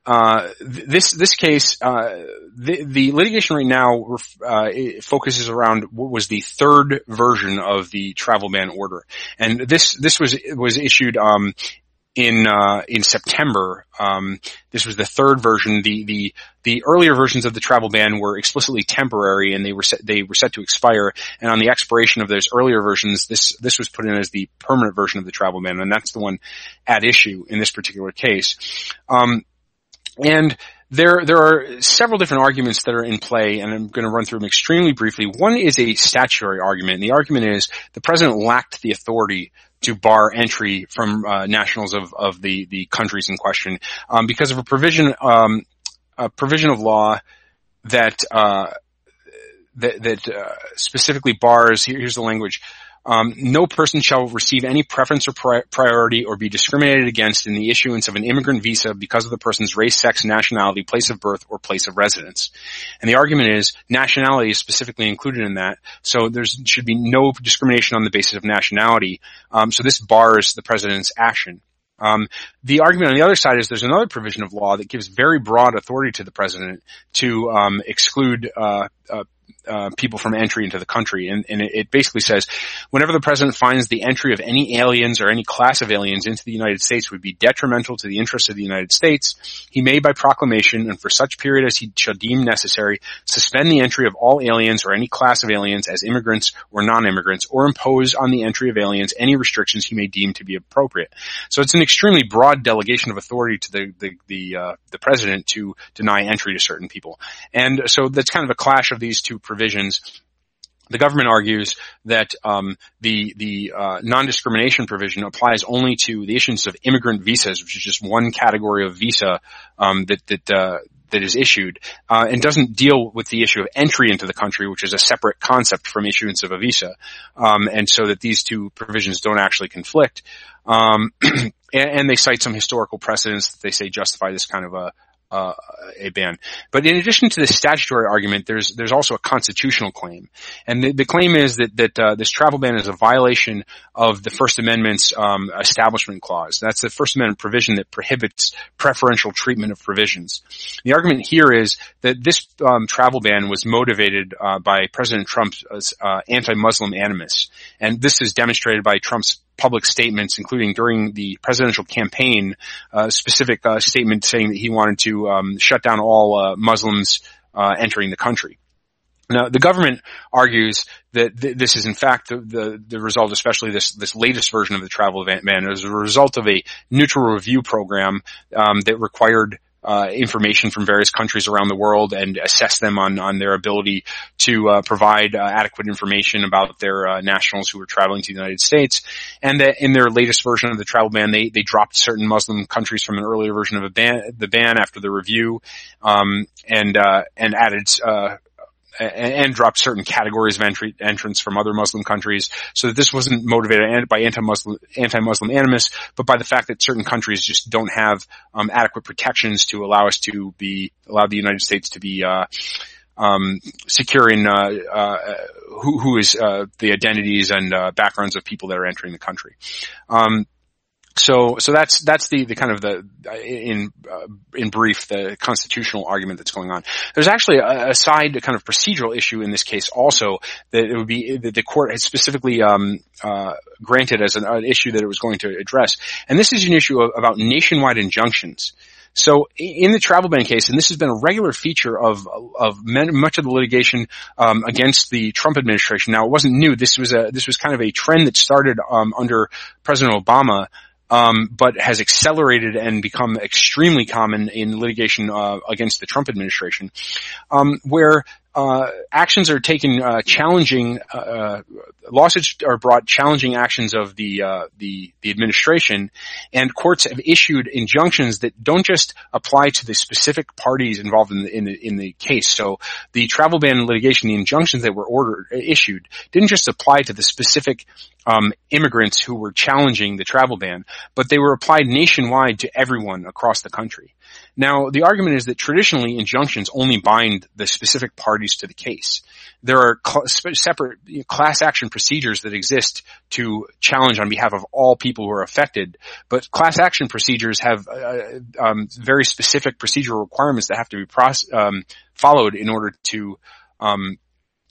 S1: uh, this this case, uh, the, the litigation right now uh, focuses around what was the third version of the travel ban order, and this this was was issued um, in uh, in September. Um, this was the third version. The the the earlier versions of the travel ban were explicitly temporary, and they were set, they were set to expire. And on the expiration of those earlier versions, this this was put in as the permanent version of the travel ban, and that's the one at issue in this particular case. Um, and there, there are several different arguments that are in play, and I'm going to run through them extremely briefly. One is a statutory argument, and the argument is the president lacked the authority to bar entry from uh, nationals of, of the, the countries in question um, because of a provision um, a provision of law that uh, that, that uh, specifically bars. Here, here's the language: um, no person shall receive any preference or pri- priority or be discriminated against in the issuance of an immigrant visa because of the person's race, sex, nationality, place of birth, or place of residence. And the argument is nationality is specifically included in that, so there should be no discrimination on the basis of nationality. Um, so this bars the president's action. Um, the argument on the other side is there's another provision of law that gives very broad authority to the president to um, exclude uh, uh, uh, people from entry into the country. And, and it, basically says, whenever the president finds the entry of any aliens or any class of aliens into the United States would be detrimental to the interests of the United States, he may by proclamation and for such period as he shall deem necessary suspend the entry of all aliens or any class of aliens as immigrants or non-immigrants or impose on the entry of aliens any restrictions he may deem to be appropriate. So it's an extremely broad delegation of authority to the, the, the, uh, the president to deny entry to certain people. And so that's kind of a clash of these two provisions. The government argues that um, the the uh, non-discrimination provision applies only to the issuance of immigrant visas, which is just one category of visa um, that that uh, that is issued, uh, and doesn't deal with the issue of entry into the country, which is a separate concept from issuance of a visa, um, and so that these two provisions don't actually conflict. Um, <clears throat> and, and, they cite some historical precedents that they say justify this kind of a uh, a ban. But in addition to the statutory argument, there's there's also a constitutional claim, and the, the claim is that that uh, this travel ban is a violation of the First Amendment's um, Establishment Clause. That's the First Amendment provision that prohibits preferential treatment of provisions. The argument here is that this um, travel ban was motivated uh, by President Trump's uh, anti-Muslim animus, and this is demonstrated by Trump's public statements, including during the presidential campaign, a uh, specific uh, statement saying that he wanted to um, shut down all uh, Muslims entering the country. Now, the government argues that th- this is in fact the, the, the, result, especially this, this latest version of the travel ban, as a result of a neutral review program um, that required uh, information from various countries around the world and assess them on, on their ability to uh, provide uh, adequate information about their uh, nationals who are traveling to the United States. And that in their latest version of the travel ban, they, they dropped certain Muslim countries from an earlier version of ban, the ban after the review, um, and, uh, and added, uh, and dropped certain categories of entry, entrance from other Muslim countries. So that this wasn't motivated by anti-Muslim, anti-Muslim animus, but by the fact that certain countries just don't have um, adequate protections to allow us to be, allow the United States to be, uh, um, uh, uh, who, who is uh, the identities and uh, backgrounds of people that are entering the country. Um, so, so that's that's the, the kind of the in uh, in brief the constitutional argument that's going on. There's actually a, a, side kind of procedural issue in this case also that it would be that the court had specifically um, uh, granted as an, an, issue that it was going to address, and this is an issue of, about nationwide injunctions. So in the travel ban case, and this has been a regular feature of of much of the litigation um, against the Trump administration. Now it wasn't new. This was a this was kind of a trend that started um, under President Obama um, but has accelerated and become extremely common in litigation uh, against the Trump administration, um, where uh, actions are taken uh, challenging uh, uh, lawsuits are brought challenging actions of the uh, the the administration, and courts have issued injunctions that don't just apply to the specific parties involved in the in the, in the case. So the travel ban litigation, the injunctions that were ordered issued, didn't just apply to the specific um, immigrants who were challenging the travel ban, but they were applied nationwide to everyone across the country. Now, the argument is that traditionally injunctions only bind the specific parties to the case. There are cl- separate class action procedures that exist to challenge on behalf of all people who are affected, but class action procedures have uh, um, very specific procedural requirements that have to be proce- um, followed in order to um,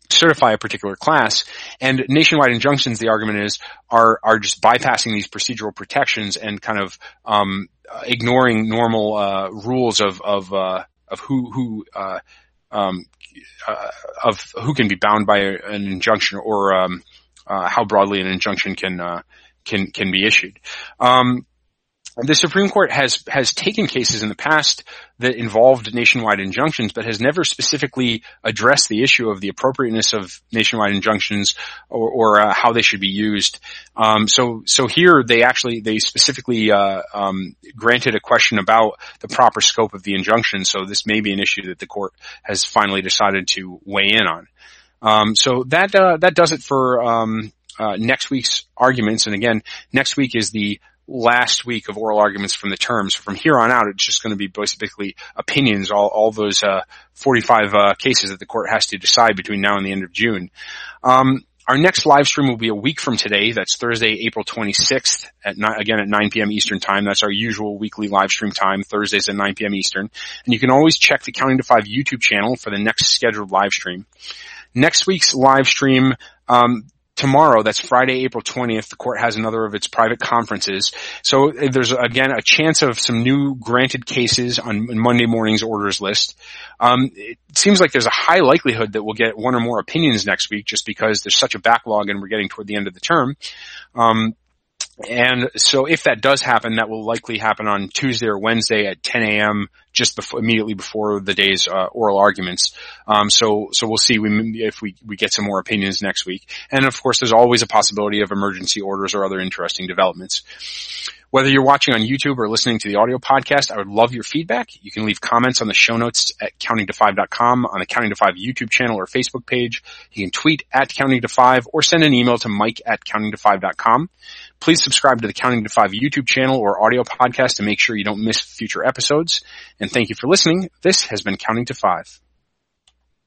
S1: certify a particular class. And nationwide injunctions, the argument is, are are just bypassing these procedural protections and kind of um, ignoring normal uh, rules of of uh, of who who uh, um, uh, of who can be bound by an injunction or um, uh, how broadly an injunction can uh, can can be issued. Um, the Supreme Court has has taken cases in the past that involved nationwide injunctions, but has never specifically addressed the issue of the appropriateness of nationwide injunctions or, or uh, how they should be used. Um, so, so here they actually they specifically uh, um, granted a question about the proper scope of the injunction. So this may be an issue that the court has finally decided to weigh in on. Um, so that uh, that does it for um, uh, next week's arguments. And again, next week is the last week of oral arguments from the terms. From here on out, it's just going to be basically opinions, all, all those uh, 45 uh, cases that the court has to decide between now and the end of June. Um, our next live stream will be a week from today. That's Thursday, April 26th at ni- again at 9 p.m. Eastern time. That's our usual weekly live stream time, Thursdays at 9 p.m. Eastern. And you can always check the Counting to Five YouTube channel for the next scheduled live stream. Next week's live stream, um, tomorrow, that's Friday, April 20th, the court has another of its private conferences. So uh, there's again a chance of some new granted cases on Monday morning's orders list. Um, it seems like there's a high likelihood that we'll get one or more opinions next week just because there's such a backlog and we're getting toward the end of the term. Um, and so if that does happen, that will likely happen on Tuesday or Wednesday at 10 a.m. just before, immediately before the day's uh, oral arguments. Um, so, so we'll see if we, we get some more opinions next week. And of course, there's always a possibility of emergency orders or other interesting developments. Whether you're watching on YouTube or listening to the audio podcast, I would love your feedback. You can leave comments on the show notes at countingto5.com on the Counting to 5 YouTube channel or Facebook page. You can tweet at counting to 5 or send an email to mike at countingto5.com. Please subscribe to the Counting to 5 YouTube channel or audio podcast to make sure you don't miss future episodes. And thank you for listening. This has been Counting to 5.